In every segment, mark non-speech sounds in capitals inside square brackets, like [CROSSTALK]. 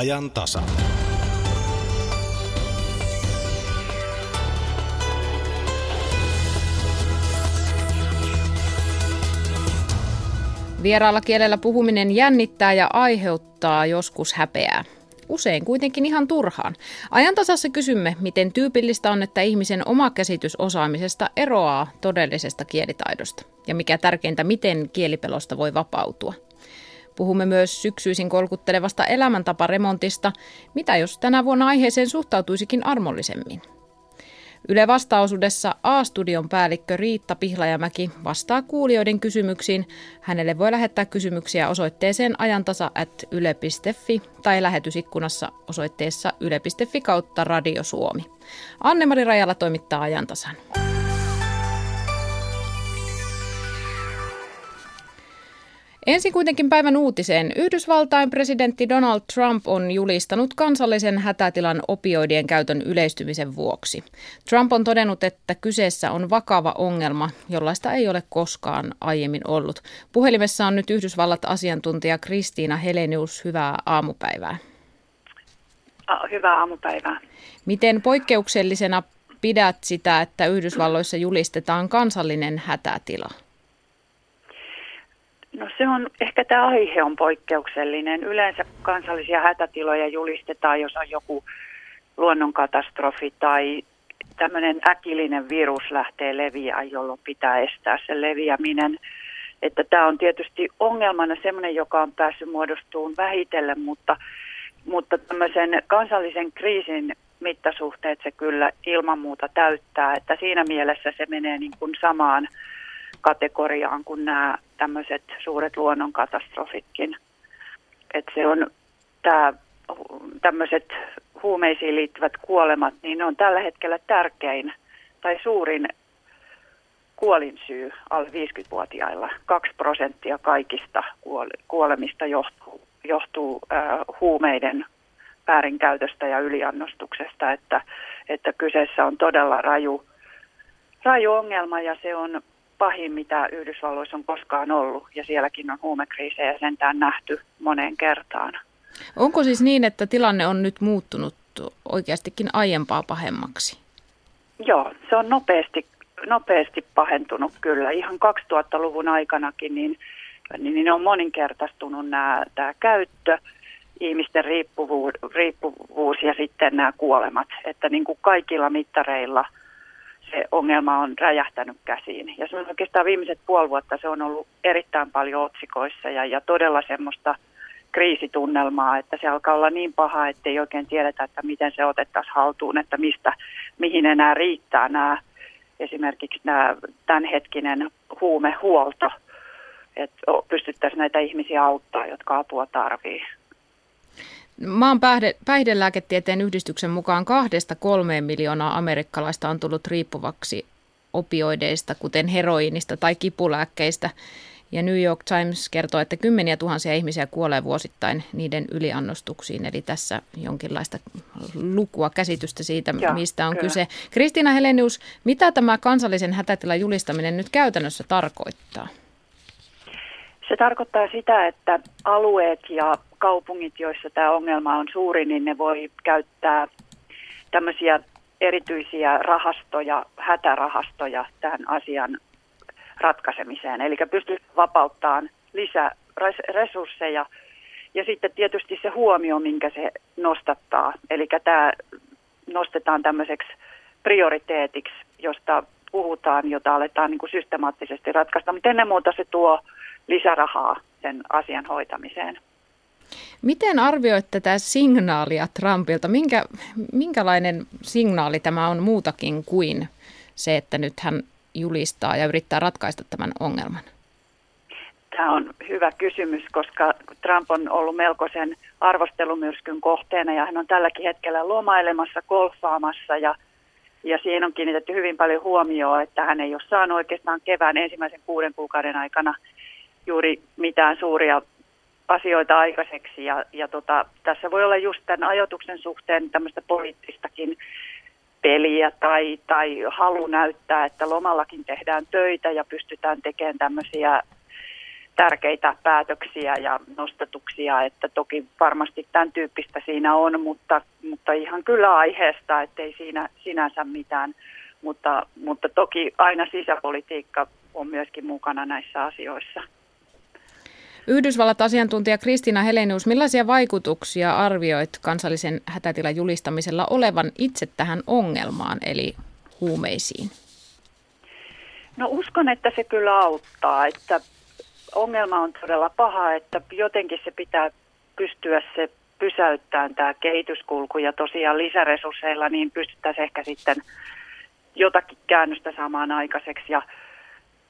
ajan tasa. Vieraalla kielellä puhuminen jännittää ja aiheuttaa joskus häpeää. Usein kuitenkin ihan turhaan. Ajantasassa kysymme, miten tyypillistä on, että ihmisen oma käsitys osaamisesta eroaa todellisesta kielitaidosta. Ja mikä tärkeintä, miten kielipelosta voi vapautua. Puhumme myös syksyisin kolkuttelevasta elämäntaparemontista. Mitä jos tänä vuonna aiheeseen suhtautuisikin armollisemmin? Yle vastaosuudessa A-studion päällikkö Riitta Pihlajamäki vastaa kuulijoiden kysymyksiin. Hänelle voi lähettää kysymyksiä osoitteeseen ajantasa at yle.fi tai lähetysikkunassa osoitteessa yle.fi kautta Radio Suomi. Anne-Mari Rajala toimittaa ajantasan. Ensin kuitenkin päivän uutiseen. Yhdysvaltain presidentti Donald Trump on julistanut kansallisen hätätilan opioidien käytön yleistymisen vuoksi. Trump on todennut, että kyseessä on vakava ongelma, jollaista ei ole koskaan aiemmin ollut. Puhelimessa on nyt Yhdysvallat asiantuntija Kristiina Helenius. Hyvää aamupäivää. Hyvää aamupäivää. Miten poikkeuksellisena pidät sitä, että Yhdysvalloissa julistetaan kansallinen hätätila? No se on, ehkä tämä aihe on poikkeuksellinen. Yleensä kansallisia hätätiloja julistetaan, jos on joku luonnonkatastrofi tai tämmöinen äkillinen virus lähtee leviämään, jolloin pitää estää sen leviäminen. Että tämä on tietysti ongelmana semmoinen, joka on päässyt muodostumaan vähitellen, mutta, mutta tämmöisen kansallisen kriisin mittasuhteet se kyllä ilman muuta täyttää, että siinä mielessä se menee niin kuin samaan kategoriaan kuin nämä tämmöiset suuret luonnonkatastrofitkin. Että se on tämä tämmöiset huumeisiin liittyvät kuolemat, niin ne on tällä hetkellä tärkein tai suurin kuolinsyy alle 50-vuotiailla. 2 prosenttia kaikista kuolemista johtuu, johtuu äh, huumeiden väärinkäytöstä ja yliannostuksesta, että, että kyseessä on todella raju, raju ongelma ja se on pahin, mitä Yhdysvalloissa on koskaan ollut, ja sielläkin on huumekriisejä sentään nähty moneen kertaan. Onko siis niin, että tilanne on nyt muuttunut oikeastikin aiempaa pahemmaksi? Joo, se on nopeasti, nopeasti pahentunut kyllä. Ihan 2000-luvun aikanakin niin, niin on moninkertaistunut nämä, tämä käyttö, ihmisten riippuvuus, riippuvuus ja sitten nämä kuolemat. Että niin kuin kaikilla mittareilla – se ongelma on räjähtänyt käsiin. Ja se on oikeastaan viimeiset puoli vuotta se on ollut erittäin paljon otsikoissa ja, ja todella semmoista kriisitunnelmaa, että se alkaa olla niin paha, että ei oikein tiedetä, että miten se otettaisiin haltuun, että mistä, mihin enää riittää nämä, esimerkiksi nämä tämänhetkinen huumehuolto, että pystyttäisiin näitä ihmisiä auttaa, jotka apua tarvii. Maan päihde, päihdelääketieteen yhdistyksen mukaan kahdesta kolmeen miljoonaa amerikkalaista on tullut riippuvaksi opioideista, kuten heroiinista tai kipulääkkeistä. Ja New York Times kertoo, että kymmeniä tuhansia ihmisiä kuolee vuosittain niiden yliannostuksiin. Eli tässä jonkinlaista lukua, käsitystä siitä, Joo, mistä on kyllä. kyse. Kristiina Helenius, mitä tämä kansallisen hätätilan julistaminen nyt käytännössä tarkoittaa? Se tarkoittaa sitä, että alueet ja kaupungit, joissa tämä ongelma on suuri, niin ne voi käyttää tämmöisiä erityisiä rahastoja, hätärahastoja tähän asian ratkaisemiseen. Eli pystyy vapauttamaan lisää resursseja ja sitten tietysti se huomio, minkä se nostattaa. Eli tämä nostetaan tämmöiseksi prioriteetiksi, josta puhutaan, jota aletaan niin kuin systemaattisesti ratkaista. Mutta ennen muuta se tuo lisärahaa sen asian hoitamiseen. Miten arvioit tätä signaalia Trumpilta? Minkä, minkälainen signaali tämä on muutakin kuin se, että nyt hän julistaa ja yrittää ratkaista tämän ongelman? Tämä on hyvä kysymys, koska Trump on ollut melkoisen arvostelumyrskyn kohteena ja hän on tälläkin hetkellä lomailemassa, golfaamassa ja, ja siinä on kiinnitetty hyvin paljon huomioon, että hän ei ole saanut oikeastaan kevään ensimmäisen kuuden kuukauden aikana juuri mitään suuria asioita aikaiseksi. Ja, ja tota, tässä voi olla just tämän ajoituksen suhteen tämmöistä poliittistakin peliä tai, tai halu näyttää, että lomallakin tehdään töitä ja pystytään tekemään tämmöisiä tärkeitä päätöksiä ja nostatuksia, että toki varmasti tämän tyyppistä siinä on, mutta, mutta ihan kyllä aiheesta, ettei siinä sinänsä mitään, mutta, mutta toki aina sisäpolitiikka on myöskin mukana näissä asioissa. Yhdysvallat-asiantuntija Kristiina Helenius, millaisia vaikutuksia arvioit kansallisen hätätilan julistamisella olevan itse tähän ongelmaan, eli huumeisiin? No uskon, että se kyllä auttaa, että ongelma on todella paha, että jotenkin se pitää pystyä se pysäyttämään tämä kehityskulku ja tosiaan lisäresursseilla niin pystyttäisiin ehkä sitten jotakin käännöstä saamaan aikaiseksi ja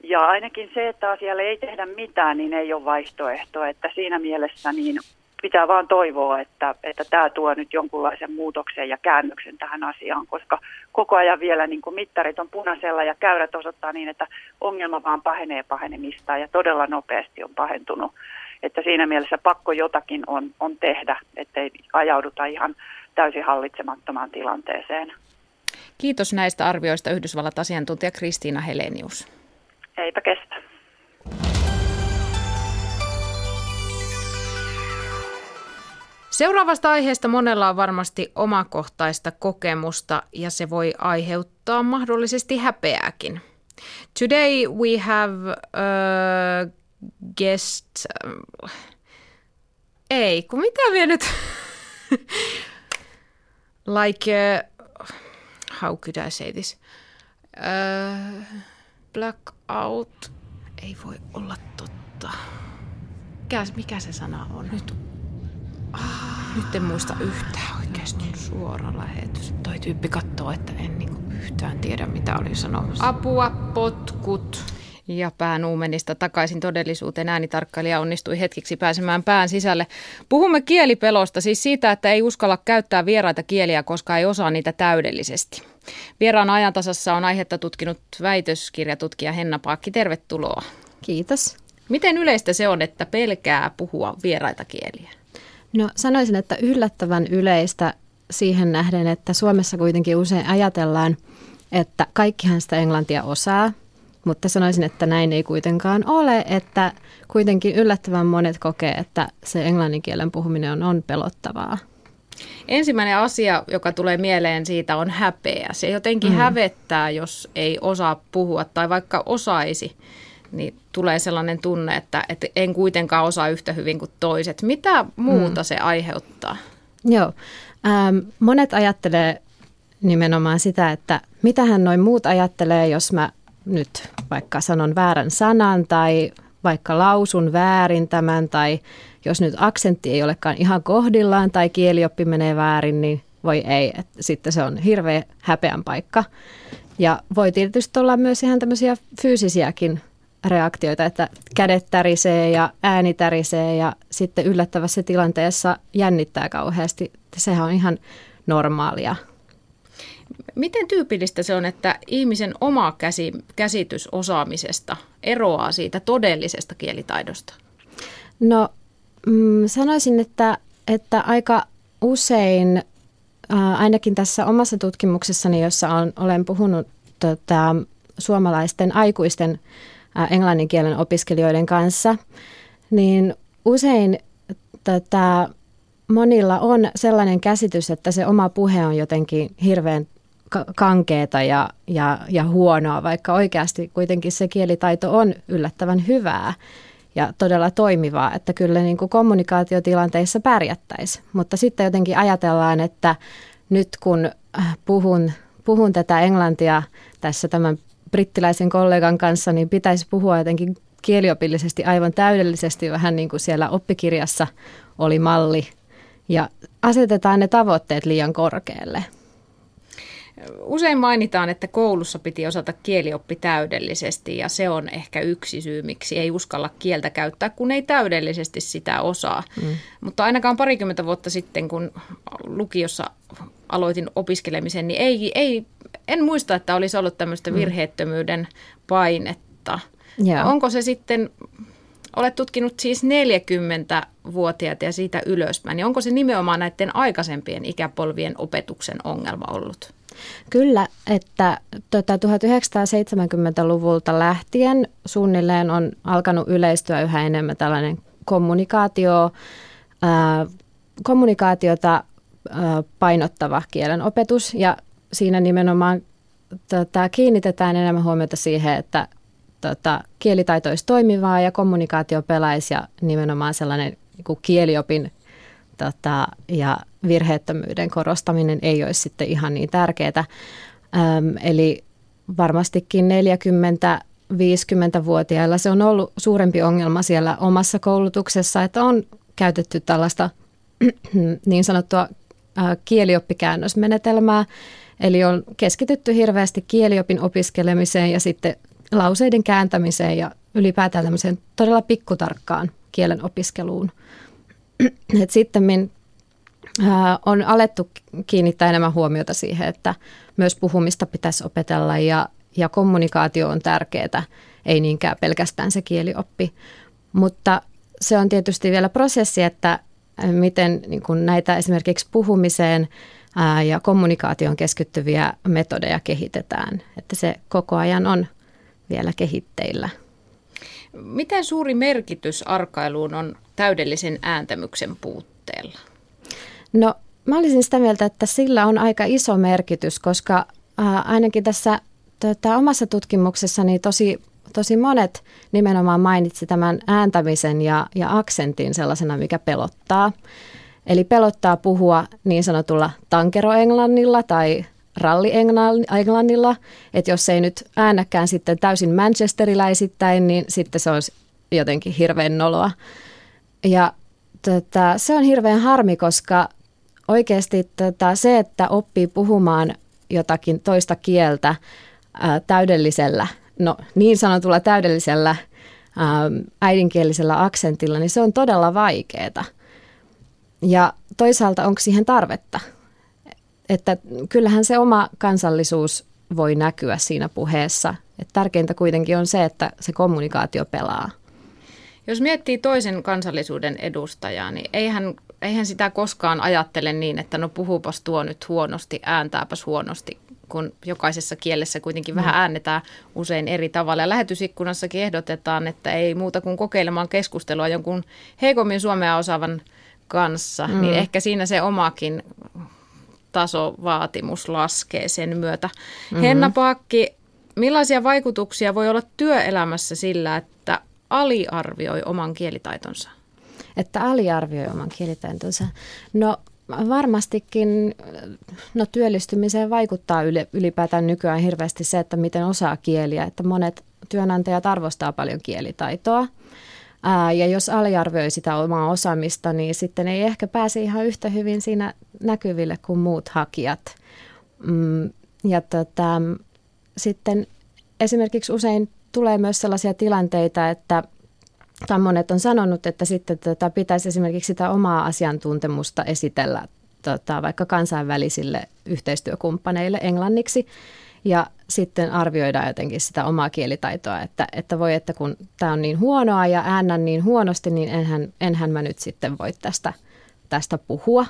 ja ainakin se, että asialle ei tehdä mitään, niin ei ole vaihtoehto. Että siinä mielessä niin pitää vaan toivoa, että, että tämä tuo nyt jonkunlaisen muutoksen ja käännöksen tähän asiaan, koska koko ajan vielä niin kuin mittarit on punaisella ja käyrät osoittaa niin, että ongelma vaan pahenee pahenemista ja todella nopeasti on pahentunut. Että siinä mielessä pakko jotakin on, on tehdä, ettei ajauduta ihan täysin hallitsemattomaan tilanteeseen. Kiitos näistä arvioista Yhdysvallat-asiantuntija Kristiina Helenius. Eipä kestä. Seuraavasta aiheesta monella on varmasti omakohtaista kokemusta ja se voi aiheuttaa mahdollisesti häpeääkin. Today we have a guest... Ei, kun mitä vielä nyt... [LAUGHS] like... Uh, how could I say this? Uh, blackout. Ei voi olla totta. Mikä, mikä se sana on nyt? Ah, nyt en muista yhtään oikeasti. Suora lähetys. Toi tyyppi katsoo, että en niinku yhtään tiedä, mitä oli sanomassa. Apua, potkut. Ja pään uumenista takaisin todellisuuteen äänitarkkailija onnistui hetkiksi pääsemään pään sisälle. Puhumme kielipelosta, siis siitä, että ei uskalla käyttää vieraita kieliä, koska ei osaa niitä täydellisesti. Vieraan ajantasassa on aihetta tutkinut väitöskirjatutkija Henna Paakki. Tervetuloa. Kiitos. Miten yleistä se on, että pelkää puhua vieraita kieliä? No sanoisin, että yllättävän yleistä siihen nähden, että Suomessa kuitenkin usein ajatellaan, että kaikkihan sitä englantia osaa, mutta sanoisin, että näin ei kuitenkaan ole, että kuitenkin yllättävän monet kokee, että se englannin kielen puhuminen on, on pelottavaa. Ensimmäinen asia, joka tulee mieleen siitä, on häpeä. Se jotenkin mm. hävettää, jos ei osaa puhua tai vaikka osaisi, niin tulee sellainen tunne, että, että en kuitenkaan osaa yhtä hyvin kuin toiset. Mitä muuta mm. se aiheuttaa? Joo, ähm, monet ajattelee nimenomaan sitä, että mitähän noin muut ajattelee, jos mä nyt vaikka sanon väärän sanan tai vaikka lausun väärin tämän tai jos nyt aksentti ei olekaan ihan kohdillaan tai kielioppi menee väärin, niin voi ei. että sitten se on hirveä häpeän paikka. Ja voi tietysti olla myös ihan tämmöisiä fyysisiäkin reaktioita, että kädet tärisee ja ääni tärisee ja sitten yllättävässä tilanteessa jännittää kauheasti. Sehän on ihan normaalia. Miten tyypillistä se on, että ihmisen oma käsi, käsitys osaamisesta eroaa siitä todellisesta kielitaidosta? No mm, sanoisin, että, että aika usein, äh, ainakin tässä omassa tutkimuksessani, jossa on, olen puhunut tota, suomalaisten aikuisten englannin kielen opiskelijoiden kanssa, niin usein tota, monilla on sellainen käsitys, että se oma puhe on jotenkin hirveän kankeeta ja, ja, ja huonoa, vaikka oikeasti kuitenkin se kielitaito on yllättävän hyvää ja todella toimivaa, että kyllä niin kuin kommunikaatiotilanteissa pärjättäisiin. Mutta sitten jotenkin ajatellaan, että nyt kun äh, puhun, puhun tätä englantia tässä tämän brittiläisen kollegan kanssa, niin pitäisi puhua jotenkin kieliopillisesti aivan täydellisesti, vähän niin kuin siellä oppikirjassa oli malli. Ja asetetaan ne tavoitteet liian korkealle. Usein mainitaan, että koulussa piti osata kielioppi täydellisesti ja se on ehkä yksi syy, miksi ei uskalla kieltä käyttää, kun ei täydellisesti sitä osaa. Mm. Mutta ainakaan parikymmentä vuotta sitten, kun lukiossa aloitin opiskelemisen, niin ei, ei, en muista, että olisi ollut tämmöistä mm. virheettömyyden painetta. Yeah. Onko se sitten, olet tutkinut siis 40-vuotiaita ja siitä ylöspäin, niin onko se nimenomaan näiden aikaisempien ikäpolvien opetuksen ongelma ollut? Kyllä, että tota, 1970-luvulta lähtien suunnilleen on alkanut yleistyä yhä enemmän tällainen kommunikaatio, ää, kommunikaatiota painottava kielen opetus ja siinä nimenomaan tota, kiinnitetään enemmän huomiota siihen, että tota, kielitaito olisi toimivaa ja kommunikaatio pelaisi ja nimenomaan sellainen niin kieliopin tota, ja virheettömyyden korostaminen ei olisi sitten ihan niin tärkeää. Öm, eli varmastikin 40-50-vuotiailla se on ollut suurempi ongelma siellä omassa koulutuksessa, että on käytetty tällaista [CLEARS THROAT] niin sanottua kielioppikäännösmenetelmää, eli on keskitytty hirveästi kieliopin opiskelemiseen ja sitten lauseiden kääntämiseen ja ylipäätään tämmöiseen todella pikkutarkkaan kielen opiskeluun. Et sitten on alettu kiinnittää enemmän huomiota siihen, että myös puhumista pitäisi opetella ja, ja kommunikaatio on tärkeää, ei niinkään pelkästään se kielioppi. Mutta se on tietysti vielä prosessi, että miten niin kuin näitä esimerkiksi puhumiseen ja kommunikaation keskittyviä metodeja kehitetään. Että se koko ajan on vielä kehitteillä. Miten suuri merkitys arkailuun on täydellisen ääntämyksen puutteella? No mä olisin sitä mieltä, että sillä on aika iso merkitys, koska ainakin tässä tota, omassa tutkimuksessani tosi, tosi monet nimenomaan mainitsi tämän ääntämisen ja, ja aksentin sellaisena, mikä pelottaa. Eli pelottaa puhua niin sanotulla tankeroenglannilla tai ralli-englannilla, että jos ei nyt äänäkään sitten täysin manchesteriläisittäin, niin sitten se olisi jotenkin hirveän noloa. Ja tota, se on hirveän harmi, koska oikeasti tota, se, että oppii puhumaan jotakin toista kieltä ää, täydellisellä, no niin sanotulla täydellisellä ää, äidinkielisellä aksentilla, niin se on todella vaikeaa. Ja toisaalta onko siihen tarvetta? Että kyllähän se oma kansallisuus voi näkyä siinä puheessa. Et tärkeintä kuitenkin on se, että se kommunikaatio pelaa. Jos miettii toisen kansallisuuden edustajaa, niin eihän, eihän sitä koskaan ajattele niin, että no puhupas tuo nyt huonosti, ääntääpäs huonosti, kun jokaisessa kielessä kuitenkin vähän mm. äännetään usein eri tavalla. Ja lähetysikkunassakin ehdotetaan, että ei muuta kuin kokeilemaan keskustelua jonkun heikommin suomea osaavan kanssa, niin mm. niin ehkä siinä se omakin tasovaatimus laskee sen myötä. Mm-hmm. Henna Paakki, millaisia vaikutuksia voi olla työelämässä sillä, että aliarvioi oman kielitaitonsa? Että aliarvioi oman kielitaitonsa. No varmastikin no, työllistymiseen vaikuttaa ylipäätään nykyään hirveästi se, että miten osaa kieliä. Että monet työnantajat arvostaa paljon kielitaitoa. Ää, ja jos aliarvioi sitä omaa osaamista, niin sitten ei ehkä pääse ihan yhtä hyvin siinä näkyville kuin muut hakijat. Mm, ja tota, sitten esimerkiksi usein tulee myös sellaisia tilanteita, että tai monet on sanonut, että sitten tota, pitäisi esimerkiksi sitä omaa asiantuntemusta esitellä tota, vaikka kansainvälisille yhteistyökumppaneille englanniksi ja sitten arvioidaan jotenkin sitä omaa kielitaitoa, että, että voi, että kun tämä on niin huonoa ja äännän niin huonosti, niin enhän, enhän mä nyt sitten voi tästä, tästä puhua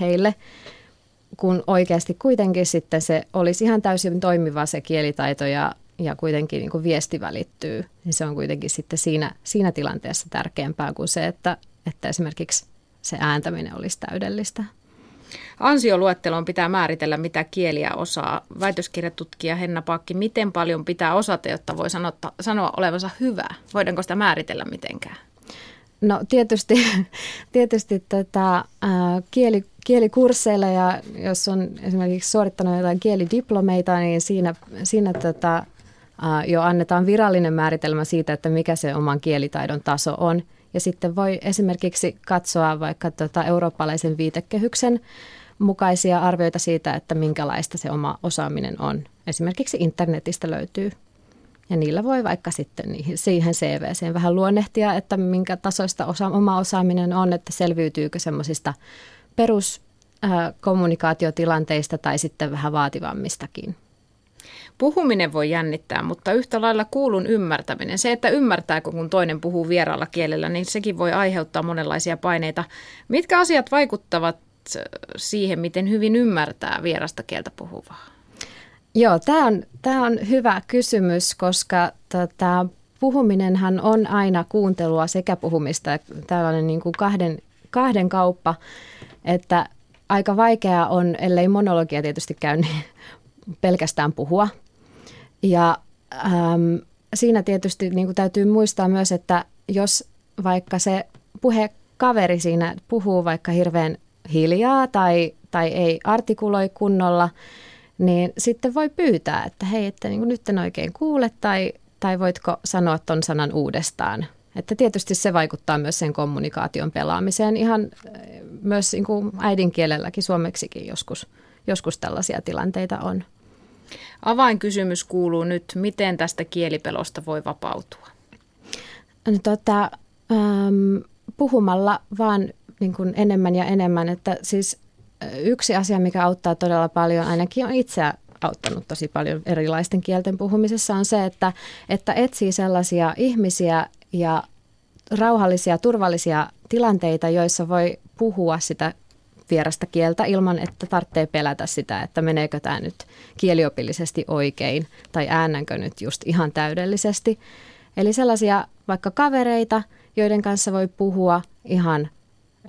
heille, kun oikeasti kuitenkin sitten se olisi ihan täysin toimiva se kielitaito ja, ja kuitenkin niin kuin viesti välittyy, niin se on kuitenkin sitten siinä, siinä tilanteessa tärkeämpää kuin se, että, että esimerkiksi se ääntäminen olisi täydellistä. Ansioluetteloon pitää määritellä, mitä kieliä osaa. Väitöskirjatutkija Henna Paakki, miten paljon pitää osata, jotta voi sanoa, sanoa olevansa hyvä? Voidaanko sitä määritellä mitenkään? No tietysti, [LAUGHS] tietysti tota, ää, kieli, kielikursseilla ja jos on esimerkiksi suorittanut jotain kielidiplomeita, niin siinä, siinä tota, ää, jo annetaan virallinen määritelmä siitä, että mikä se oman kielitaidon taso on. Ja sitten voi esimerkiksi katsoa vaikka tota eurooppalaisen viitekehyksen mukaisia arvioita siitä, että minkälaista se oma osaaminen on. Esimerkiksi internetistä löytyy. Ja niillä voi vaikka sitten siihen CVCen vähän luonnehtia, että minkä tasoista osa, oma osaaminen on, että selviytyykö semmoisista peruskommunikaatiotilanteista tai sitten vähän vaativammistakin. Puhuminen voi jännittää, mutta yhtä lailla kuulun ymmärtäminen, se, että ymmärtääkö kun toinen puhuu vieraalla kielellä, niin sekin voi aiheuttaa monenlaisia paineita. Mitkä asiat vaikuttavat siihen, miten hyvin ymmärtää vierasta kieltä puhuvaa? Joo, tämä on, tämä on hyvä kysymys, koska tota, puhuminenhan on aina kuuntelua sekä puhumista. Tällainen niin kuin kahden, kahden kauppa, että aika vaikeaa on, ellei monologia tietysti käy, niin pelkästään puhua. Ja äm, siinä tietysti niin kuin täytyy muistaa myös, että jos vaikka se puhekaveri siinä puhuu vaikka hirveän hiljaa tai, tai ei artikuloi kunnolla, niin sitten voi pyytää, että hei, että niin kuin nyt en oikein kuule tai, tai voitko sanoa ton sanan uudestaan. Että tietysti se vaikuttaa myös sen kommunikaation pelaamiseen ihan äh, myös niin kuin äidinkielelläkin, suomeksikin joskus, joskus tällaisia tilanteita on. Avainkysymys kuuluu nyt, miten tästä kielipelosta voi vapautua? No, tota, ähm, puhumalla vaan niin kuin enemmän ja enemmän, että siis yksi asia, mikä auttaa todella paljon, ainakin on itseä auttanut tosi paljon erilaisten kielten puhumisessa, on se, että, että etsii sellaisia ihmisiä ja rauhallisia, turvallisia tilanteita, joissa voi puhua sitä vierasta kieltä ilman, että tarvitsee pelätä sitä, että meneekö tämä nyt kieliopillisesti oikein tai äännänkö nyt just ihan täydellisesti. Eli sellaisia vaikka kavereita, joiden kanssa voi puhua ihan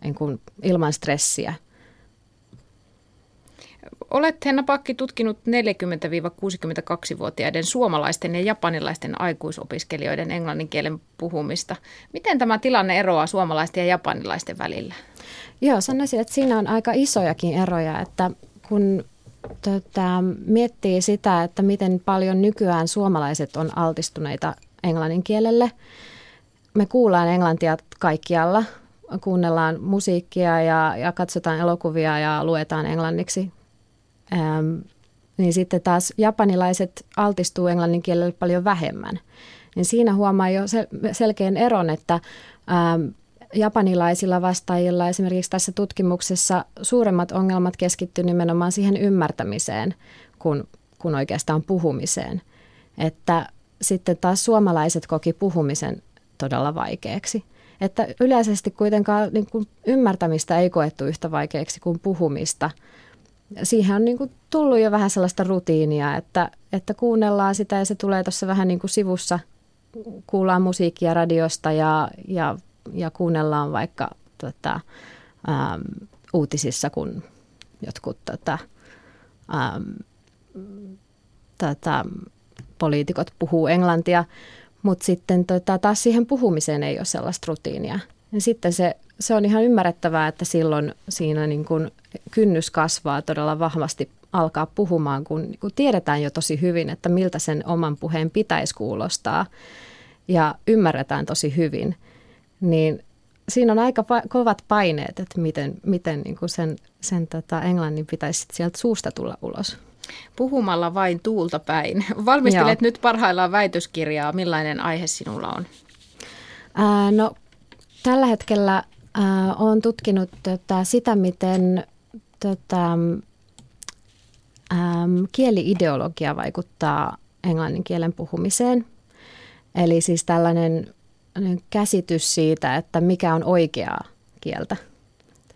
niin kuin, ilman stressiä. Olet Henna Pakki tutkinut 40-62-vuotiaiden suomalaisten ja japanilaisten aikuisopiskelijoiden englannin kielen puhumista. Miten tämä tilanne eroaa suomalaisten ja japanilaisten välillä? Joo, sanoisin, että siinä on aika isojakin eroja, että kun tota, miettii sitä, että miten paljon nykyään suomalaiset on altistuneita englannin kielelle. Me kuullaan englantia kaikkialla, kuunnellaan musiikkia ja, ja katsotaan elokuvia ja luetaan englanniksi. Ähm, niin sitten taas japanilaiset altistuu englannin kielelle paljon vähemmän. Niin siinä huomaa jo sel- selkeän eron, että ähm, japanilaisilla vastaajilla esimerkiksi tässä tutkimuksessa suuremmat ongelmat keskittyy nimenomaan siihen ymmärtämiseen kuin, kuin oikeastaan puhumiseen. Että sitten taas suomalaiset koki puhumisen todella vaikeaksi. Että yleisesti kuitenkaan niin kuin ymmärtämistä ei koettu yhtä vaikeaksi kuin puhumista. Siihen on niin kuin tullut jo vähän sellaista rutiinia, että, että kuunnellaan sitä ja se tulee tuossa vähän niin kuin sivussa. Kuullaan musiikkia radiosta ja, ja, ja kuunnellaan vaikka tota, äm, uutisissa, kun jotkut tota, äm, tota, poliitikot puhuu englantia, mutta sitten tota, taas siihen puhumiseen ei ole sellaista rutiinia. Ja sitten se, se on ihan ymmärrettävää, että silloin siinä niin kun kynnys kasvaa todella vahvasti alkaa puhumaan, kun, kun tiedetään jo tosi hyvin, että miltä sen oman puheen pitäisi kuulostaa ja ymmärretään tosi hyvin, niin siinä on aika pa- kovat paineet, että miten, miten niin kuin sen, sen tota englannin pitäisi sieltä suusta tulla ulos. Puhumalla vain tuulta päin. Valmistelet Joo. nyt parhaillaan väitöskirjaa. Millainen aihe sinulla on? Ää, no, tällä hetkellä ää, olen tutkinut tota, sitä, miten tota, äm, kieliideologia vaikuttaa englannin kielen puhumiseen. Eli siis tällainen käsitys siitä, että mikä on oikeaa kieltä.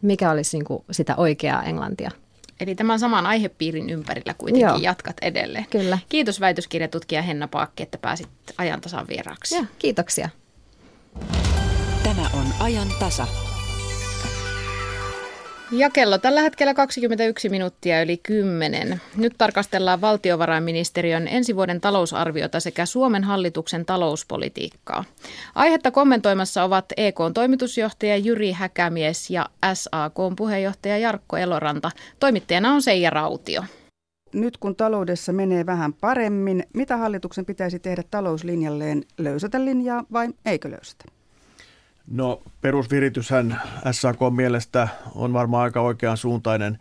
Mikä olisi niin kuin sitä oikeaa englantia. Eli tämän saman aihepiirin ympärillä kuitenkin Joo. jatkat edelleen. Kyllä. Kiitos väitöskirjatutkija Henna Paakki, että pääsit ajan tasan vieraaksi. Joo, kiitoksia. Tämä on ajan tasa. Ja kello tällä hetkellä 21 minuuttia yli 10. Nyt tarkastellaan valtiovarainministeriön ensi vuoden talousarviota sekä Suomen hallituksen talouspolitiikkaa. Aihetta kommentoimassa ovat EKn toimitusjohtaja Jyri Häkämies ja SAKn puheenjohtaja Jarkko Eloranta. Toimittajana on Seija Rautio. Nyt kun taloudessa menee vähän paremmin, mitä hallituksen pitäisi tehdä talouslinjalleen? Löysätä linjaa vai eikö löysätä? No perusvirityshän SAK mielestä on varmaan aika oikean suuntainen.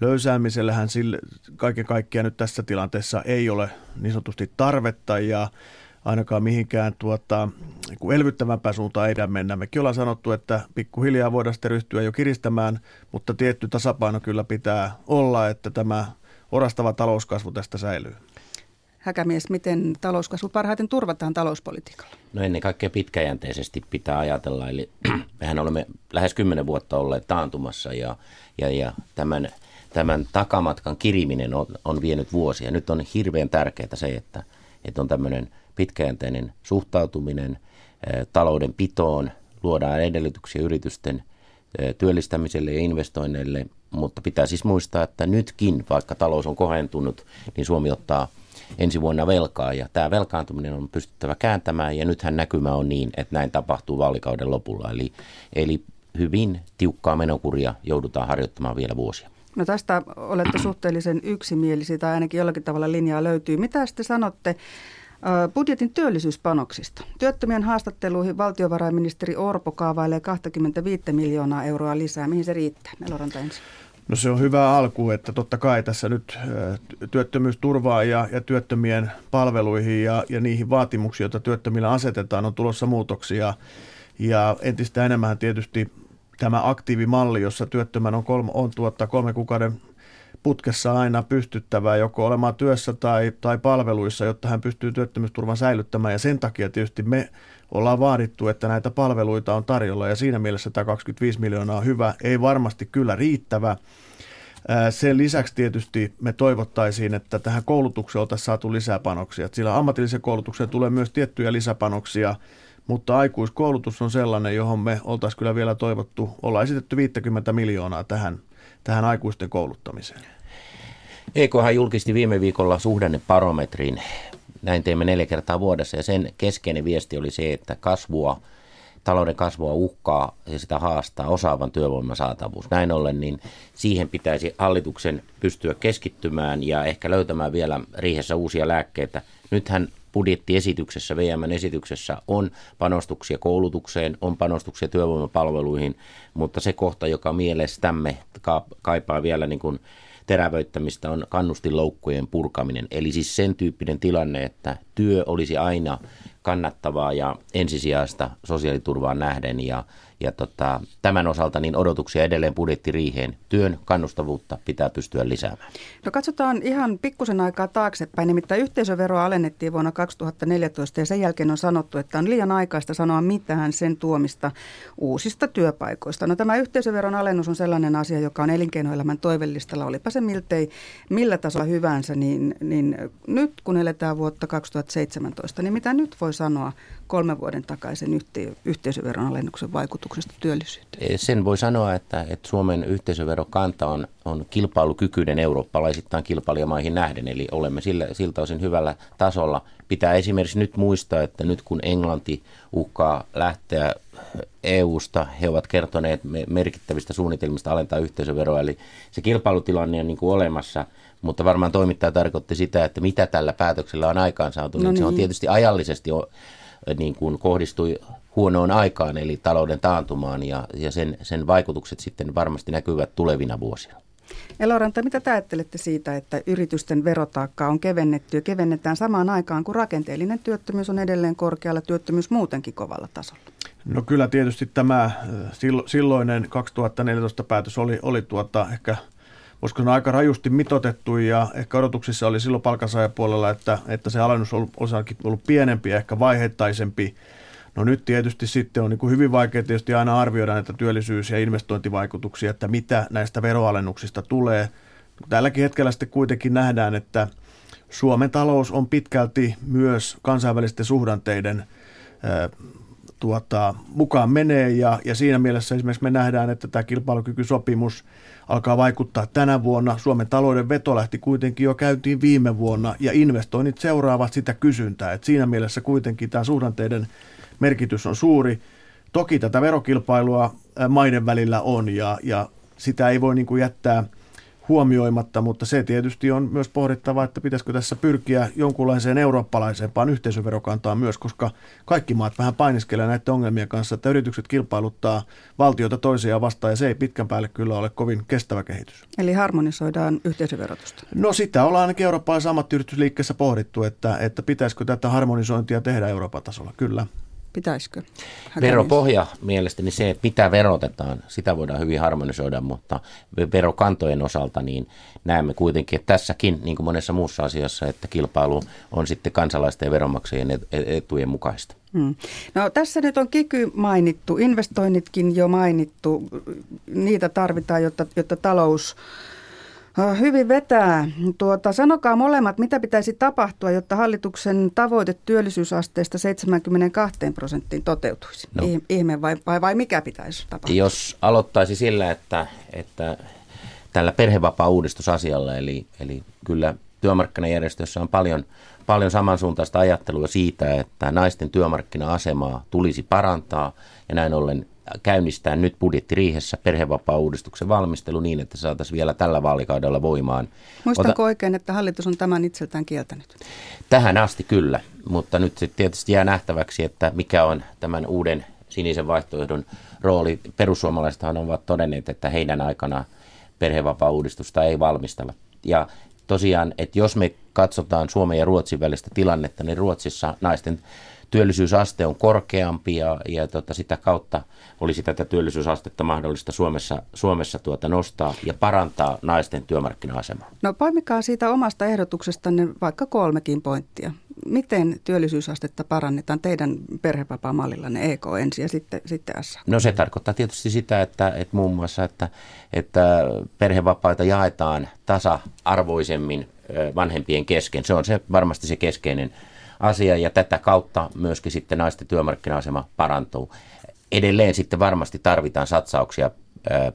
Löysäämisellähän sille, kaiken kaikkiaan nyt tässä tilanteessa ei ole niin sanotusti tarvetta ja ainakaan mihinkään tuota, elvyttävämpään suuntaan ei mennä. Mekin ollaan sanottu, että pikkuhiljaa voidaan sitten ryhtyä jo kiristämään, mutta tietty tasapaino kyllä pitää olla, että tämä orastava talouskasvu tästä säilyy. Häkämies, miten talouskasvu parhaiten turvataan talouspolitiikalla? No ennen kaikkea pitkäjänteisesti pitää ajatella, eli [CLEARS THROAT] mehän olemme lähes kymmenen vuotta olleet taantumassa ja, ja, ja tämän, tämän takamatkan kiriminen on, on vienyt vuosia. Nyt on hirveän tärkeää se, että, että on tämmöinen pitkäjänteinen suhtautuminen talouden pitoon, luodaan edellytyksiä yritysten työllistämiselle ja investoinneille, mutta pitää siis muistaa, että nytkin, vaikka talous on kohentunut, niin Suomi ottaa ensi vuonna velkaa ja tämä velkaantuminen on pystyttävä kääntämään ja nythän näkymä on niin, että näin tapahtuu vaalikauden lopulla. Eli, eli hyvin tiukkaa menokuria joudutaan harjoittamaan vielä vuosia. No tästä olette [CLEARS THROAT] suhteellisen yksimielisiä tai ainakin jollakin tavalla linjaa löytyy. Mitä sitten sanotte budjetin työllisyyspanoksista? Työttömien haastatteluihin valtiovarainministeri Orpo kaavailee 25 miljoonaa euroa lisää. Mihin se riittää? Meloranta ensin. No se on hyvä alku, että totta kai tässä nyt työttömyysturvaa ja, ja työttömien palveluihin ja, ja niihin vaatimuksiin, joita työttömillä asetetaan, on tulossa muutoksia. Ja entistä enemmän tietysti tämä aktiivimalli, jossa työttömän on, kolme, on tuottaa kolme kuukauden putkessa aina pystyttävää joko olemaan työssä tai, tai palveluissa, jotta hän pystyy työttömyysturvan säilyttämään. Ja sen takia tietysti me ollaan vaadittu, että näitä palveluita on tarjolla ja siinä mielessä tämä 25 miljoonaa on hyvä, ei varmasti kyllä riittävä. Sen lisäksi tietysti me toivottaisiin, että tähän koulutukseen oltaisiin saatu lisäpanoksia. Sillä ammatillisen koulutukseen tulee myös tiettyjä lisäpanoksia, mutta aikuiskoulutus on sellainen, johon me oltaisiin kyllä vielä toivottu, ollaan esitetty 50 miljoonaa tähän, tähän aikuisten kouluttamiseen. EKH julkisti viime viikolla suhdanneparometrin. Näin teemme neljä kertaa vuodessa ja sen keskeinen viesti oli se, että kasvua, talouden kasvua uhkaa ja sitä haastaa osaavan työvoiman saatavuus. Näin ollen niin siihen pitäisi hallituksen pystyä keskittymään ja ehkä löytämään vielä riihessä uusia lääkkeitä. Nythän budjettiesityksessä, VMn esityksessä on panostuksia koulutukseen, on panostuksia työvoimapalveluihin, mutta se kohta, joka mielestämme kaipaa vielä niin kuin terävöittämistä on kannustinloukkujen purkaminen. Eli siis sen tyyppinen tilanne, että työ olisi aina kannattavaa ja ensisijaista sosiaaliturvaan nähden ja, ja tota, tämän osalta niin odotuksia edelleen budjettiriiheen. Työn kannustavuutta pitää pystyä lisäämään. No katsotaan ihan pikkusen aikaa taaksepäin. Nimittäin yhteisöveroa alennettiin vuonna 2014 ja sen jälkeen on sanottu, että on liian aikaista sanoa mitään sen tuomista uusista työpaikoista. No tämä yhteisöveron alennus on sellainen asia, joka on elinkeinoelämän toivellistalla, olipa se miltei millä tasolla hyvänsä, niin, niin nyt kun eletään vuotta 2017, niin mitä nyt voi sanoa kolmen vuoden takaisen yhte, yhteisöveron alennuksen vaikutuksesta työllisyyteen? Sen voi sanoa, että, että Suomen yhteisöverokanta on, on kilpailukykyinen eurooppalaisittain kilpailijamaihin nähden, eli olemme sillä, siltä osin hyvällä tasolla. Pitää esimerkiksi nyt muistaa, että nyt kun Englanti uhkaa lähteä EU-sta, he ovat kertoneet merkittävistä suunnitelmista alentaa yhteisöveroa, eli se kilpailutilanne on niin kuin olemassa – mutta varmaan toimittaja tarkoitti sitä, että mitä tällä päätöksellä on aikaansaatu. No niin. Se on niin. tietysti ajallisesti niin kuin kohdistui huonoon aikaan, eli talouden taantumaan, ja, ja sen, sen vaikutukset sitten varmasti näkyvät tulevina vuosina. Eloranta, mitä te ajattelette siitä, että yritysten verotaakkaa on kevennetty ja kevennetään samaan aikaan, kun rakenteellinen työttömyys on edelleen korkealla, työttömyys muutenkin kovalla tasolla? No kyllä tietysti tämä äh, silloinen 2014 päätös oli, oli tuota ehkä koska se on aika rajusti mitotettu ja ehkä odotuksissa oli silloin palkansaajapuolella, että, että se alennus on osakin ollut pienempi ja ehkä vaiheittaisempi. No nyt tietysti sitten on niin kuin hyvin vaikea tietysti aina arvioida näitä työllisyys- ja investointivaikutuksia, että mitä näistä veroalennuksista tulee. Tälläkin hetkellä sitten kuitenkin nähdään, että Suomen talous on pitkälti myös kansainvälisten suhdanteiden tuota, mukaan menee ja, ja siinä mielessä esimerkiksi me nähdään, että tämä kilpailukykysopimus alkaa vaikuttaa tänä vuonna. Suomen talouden veto lähti kuitenkin jo käyntiin viime vuonna ja investoinnit seuraavat sitä kysyntää. Et siinä mielessä kuitenkin tämä suhdanteiden merkitys on suuri. Toki tätä verokilpailua maiden välillä on ja, ja sitä ei voi niin kuin jättää – huomioimatta, mutta se tietysti on myös pohdittava, että pitäisikö tässä pyrkiä jonkunlaiseen eurooppalaisempaan yhteisöverokantaan myös, koska kaikki maat vähän painiskelevat näiden ongelmien kanssa, että yritykset kilpailuttaa valtiota toisiaan vastaan ja se ei pitkän päälle kyllä ole kovin kestävä kehitys. Eli harmonisoidaan yhteisöverotusta? No sitä ollaan ainakin eurooppalaisessa ammattiyhdistysliikkeessä pohdittu, että, että pitäisikö tätä harmonisointia tehdä Euroopan tasolla, kyllä. Pitäisikö? Veropohja mielestäni se, että mitä verotetaan, sitä voidaan hyvin harmonisoida, mutta verokantojen osalta niin näemme kuitenkin, että tässäkin, niin kuin monessa muussa asiassa, että kilpailu on sitten kansalaisten ja veronmaksajien etujen mukaista. Hmm. No tässä nyt on kiky mainittu, investoinnitkin jo mainittu, niitä tarvitaan, jotta, jotta talous Hyvin vetää. Tuota, sanokaa molemmat, mitä pitäisi tapahtua, jotta hallituksen tavoite työllisyysasteesta 72 prosenttiin toteutuisi? No. Ihme vai, vai, vai mikä pitäisi tapahtua? Jos aloittaisi sillä, että, että tällä perhevapaa-uudistusasialla, eli, eli kyllä työmarkkinajärjestössä on paljon, paljon samansuuntaista ajattelua siitä, että naisten työmarkkina-asemaa tulisi parantaa ja näin ollen käynnistää nyt budjettiriihessä perhevapaa-uudistuksen valmistelu niin, että saataisiin vielä tällä vaalikaudella voimaan. Muistanko Ota, oikein, että hallitus on tämän itseltään kieltänyt? Tähän asti kyllä, mutta nyt tietysti jää nähtäväksi, että mikä on tämän uuden sinisen vaihtoehdon rooli. Perussuomalaisethan ovat todenneet, että heidän aikana perhevapaa-uudistusta ei valmistella. Ja tosiaan, että jos me katsotaan Suomen ja Ruotsin välistä tilannetta, niin Ruotsissa naisten työllisyysaste on korkeampi ja, ja tota, sitä kautta olisi tätä työllisyysastetta mahdollista Suomessa, Suomessa tuota nostaa ja parantaa naisten työmarkkina-asemaa. No poimikaa siitä omasta ehdotuksestanne vaikka kolmekin pointtia. Miten työllisyysastetta parannetaan teidän perhevapaa-mallillanne EK ensin ja sitten, sitten S? No se tarkoittaa tietysti sitä, että, että muun muassa, että, että perhevapaita jaetaan tasa-arvoisemmin vanhempien kesken. Se on se varmasti se keskeinen asia ja tätä kautta myöskin sitten naisten työmarkkina-asema parantuu. Edelleen sitten varmasti tarvitaan satsauksia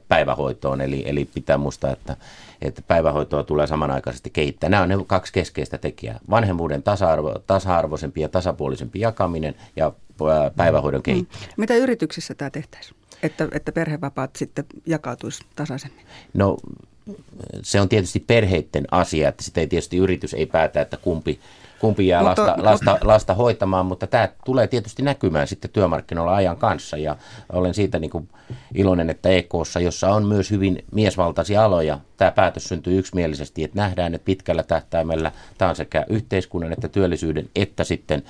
päivähoitoon, eli, eli pitää muistaa, että, että päivähoitoa tulee samanaikaisesti kehittää. Nämä on ne kaksi keskeistä tekijää. Vanhemmuuden tasa-arvo, tasa-arvoisempi ja tasapuolisempi jakaminen ja päivähoidon mm. kehittäminen. Mitä yrityksissä tämä tehtäisiin, että, että perhevapaat sitten jakautuisi tasaisemmin? No se on tietysti perheiden asia, että sitä ei tietysti yritys ei päätä, että kumpi kumpi jää mutta, lasta, lasta, lasta hoitamaan, mutta tämä tulee tietysti näkymään sitten työmarkkinoilla ajan kanssa ja olen siitä niin kuin iloinen, että EKssa, jossa on myös hyvin miesvaltaisia aloja, tämä päätös syntyy yksimielisesti, että nähdään, että pitkällä tähtäimellä tämä on sekä yhteiskunnan että työllisyyden että sitten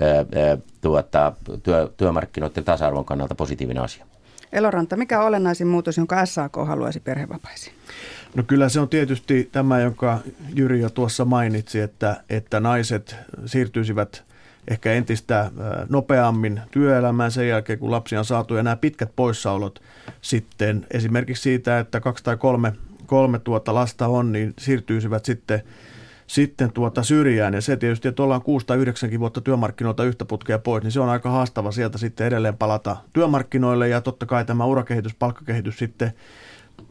ää, tuota, työ, työmarkkinoiden tasa-arvon kannalta positiivinen asia. Eloranta, mikä on olennaisin muutos, jonka SAK haluaisi perhevapaisiin? No kyllä se on tietysti tämä, jonka Jyri jo tuossa mainitsi, että, että naiset siirtyisivät ehkä entistä nopeammin työelämään sen jälkeen, kun lapsia on saatu. Ja nämä pitkät poissaolot sitten esimerkiksi siitä, että kaksi tai kolme, kolme tuota lasta on, niin siirtyisivät sitten sitten tuota syrjään. Ja se tietysti, että ollaan 6 tai 9 vuotta työmarkkinoilta yhtä putkea pois, niin se on aika haastava sieltä sitten edelleen palata työmarkkinoille. Ja totta kai tämä urakehitys, palkkakehitys sitten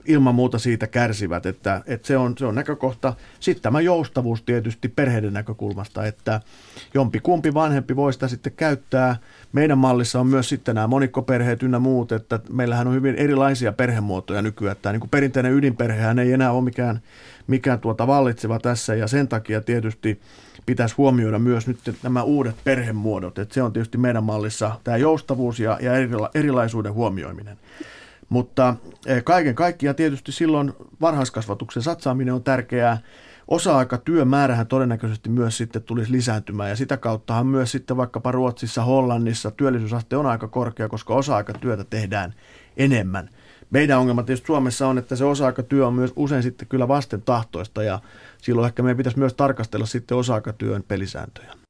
ilman muuta siitä kärsivät, että, että se, on, se on näkökohta. Sitten tämä joustavuus tietysti perheiden näkökulmasta, että jompi kumpi vanhempi voi sitä sitten käyttää. Meidän mallissa on myös sitten nämä monikkoperheet ynnä muut, että meillähän on hyvin erilaisia perhemuotoja nykyään. Tämä niin kuin perinteinen ydinperhehän ei enää ole mikään, mikään tuota vallitseva tässä ja sen takia tietysti pitäisi huomioida myös nyt nämä uudet perhemuodot. Että se on tietysti meidän mallissa tämä joustavuus ja, ja erilaisuuden huomioiminen. Mutta eh, kaiken kaikkiaan tietysti silloin varhaiskasvatuksen satsaaminen on tärkeää. Osa-aikatyömäärähän todennäköisesti myös sitten tulisi lisääntymään ja sitä kauttahan myös sitten vaikkapa Ruotsissa, Hollannissa työllisyysaste on aika korkea, koska osa-aikatyötä tehdään enemmän. Meidän ongelma tietysti Suomessa on, että se osa-aikatyö on myös usein sitten kyllä vasten tahtoista ja silloin ehkä meidän pitäisi myös tarkastella sitten osa-aikatyön pelisääntöjä.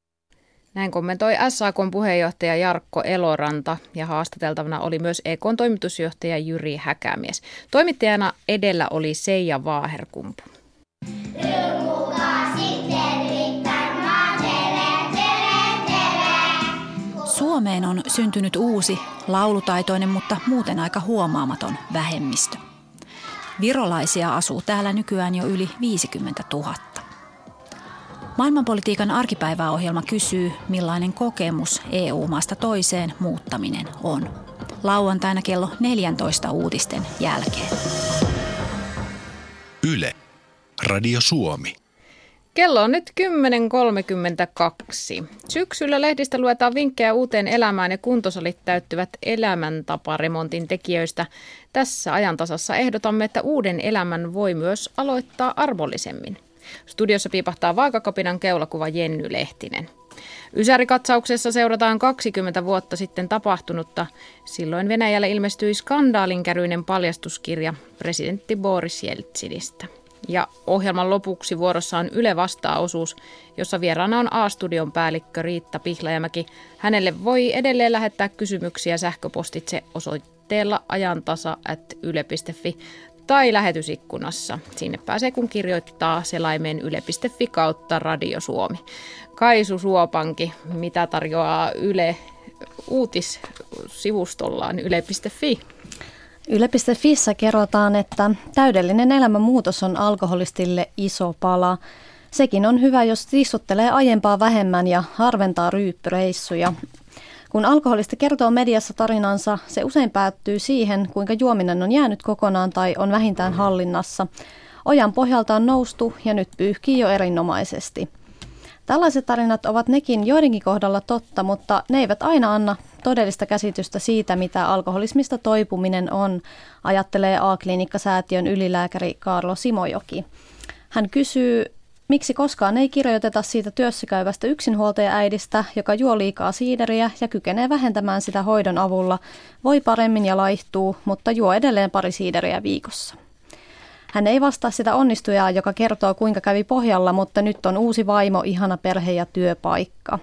Näin kommentoi SAKn puheenjohtaja Jarkko Eloranta ja haastateltavana oli myös EKn toimitusjohtaja Jyri Häkämies. Toimittajana edellä oli Seija Vaaherkumpu. Suomeen on syntynyt uusi, laulutaitoinen, mutta muuten aika huomaamaton vähemmistö. Virolaisia asuu täällä nykyään jo yli 50 000. Maailmanpolitiikan arkipäiväohjelma kysyy, millainen kokemus EU-maasta toiseen muuttaminen on. Lauantaina kello 14 uutisten jälkeen. Yle. Radio Suomi. Kello on nyt 10.32. Syksyllä lehdistä luetaan vinkkejä uuteen elämään ja kuntosalit täyttyvät elämäntaparemontin tekijöistä. Tässä ajantasassa ehdotamme, että uuden elämän voi myös aloittaa arvollisemmin. Studiossa piipahtaa vaakakapinan keulakuva Jenny Lehtinen. Ysärikatsauksessa seurataan 20 vuotta sitten tapahtunutta. Silloin Venäjällä ilmestyi skandaalinkäryinen paljastuskirja presidentti Boris Jeltsinistä. Ja ohjelman lopuksi vuorossa on Yle Vastaa-osuus, jossa vieraana on A-studion päällikkö Riitta Pihlajamäki. Hänelle voi edelleen lähettää kysymyksiä sähköpostitse osoitteella ajantasa.yle.fi tai lähetysikkunassa. Sinne pääsee kun kirjoittaa selaimeen yle.fi kautta Radio Suomi. Kaisu Suopanki, mitä tarjoaa Yle uutissivustollaan yle.fi? Yle.fissä kerrotaan, että täydellinen elämänmuutos on alkoholistille iso pala. Sekin on hyvä, jos tissuttelee aiempaa vähemmän ja harventaa ryyppyreissuja. Kun alkoholista kertoo mediassa tarinansa, se usein päättyy siihen, kuinka juominen on jäänyt kokonaan tai on vähintään hallinnassa. Ojan pohjalta on noustu ja nyt pyyhkii jo erinomaisesti. Tällaiset tarinat ovat nekin joidenkin kohdalla totta, mutta ne eivät aina anna todellista käsitystä siitä, mitä alkoholismista toipuminen on, ajattelee A-klinikkasäätiön ylilääkäri Karlo Simojoki. Hän kysyy, Miksi koskaan ei kirjoiteta siitä työssäkäyvästä yksinhuoltaja-äidistä, joka juo liikaa siideriä ja kykenee vähentämään sitä hoidon avulla, voi paremmin ja laihtuu, mutta juo edelleen pari siideriä viikossa. Hän ei vastaa sitä onnistujaa, joka kertoo kuinka kävi pohjalla, mutta nyt on uusi vaimo, ihana perhe ja työpaikka.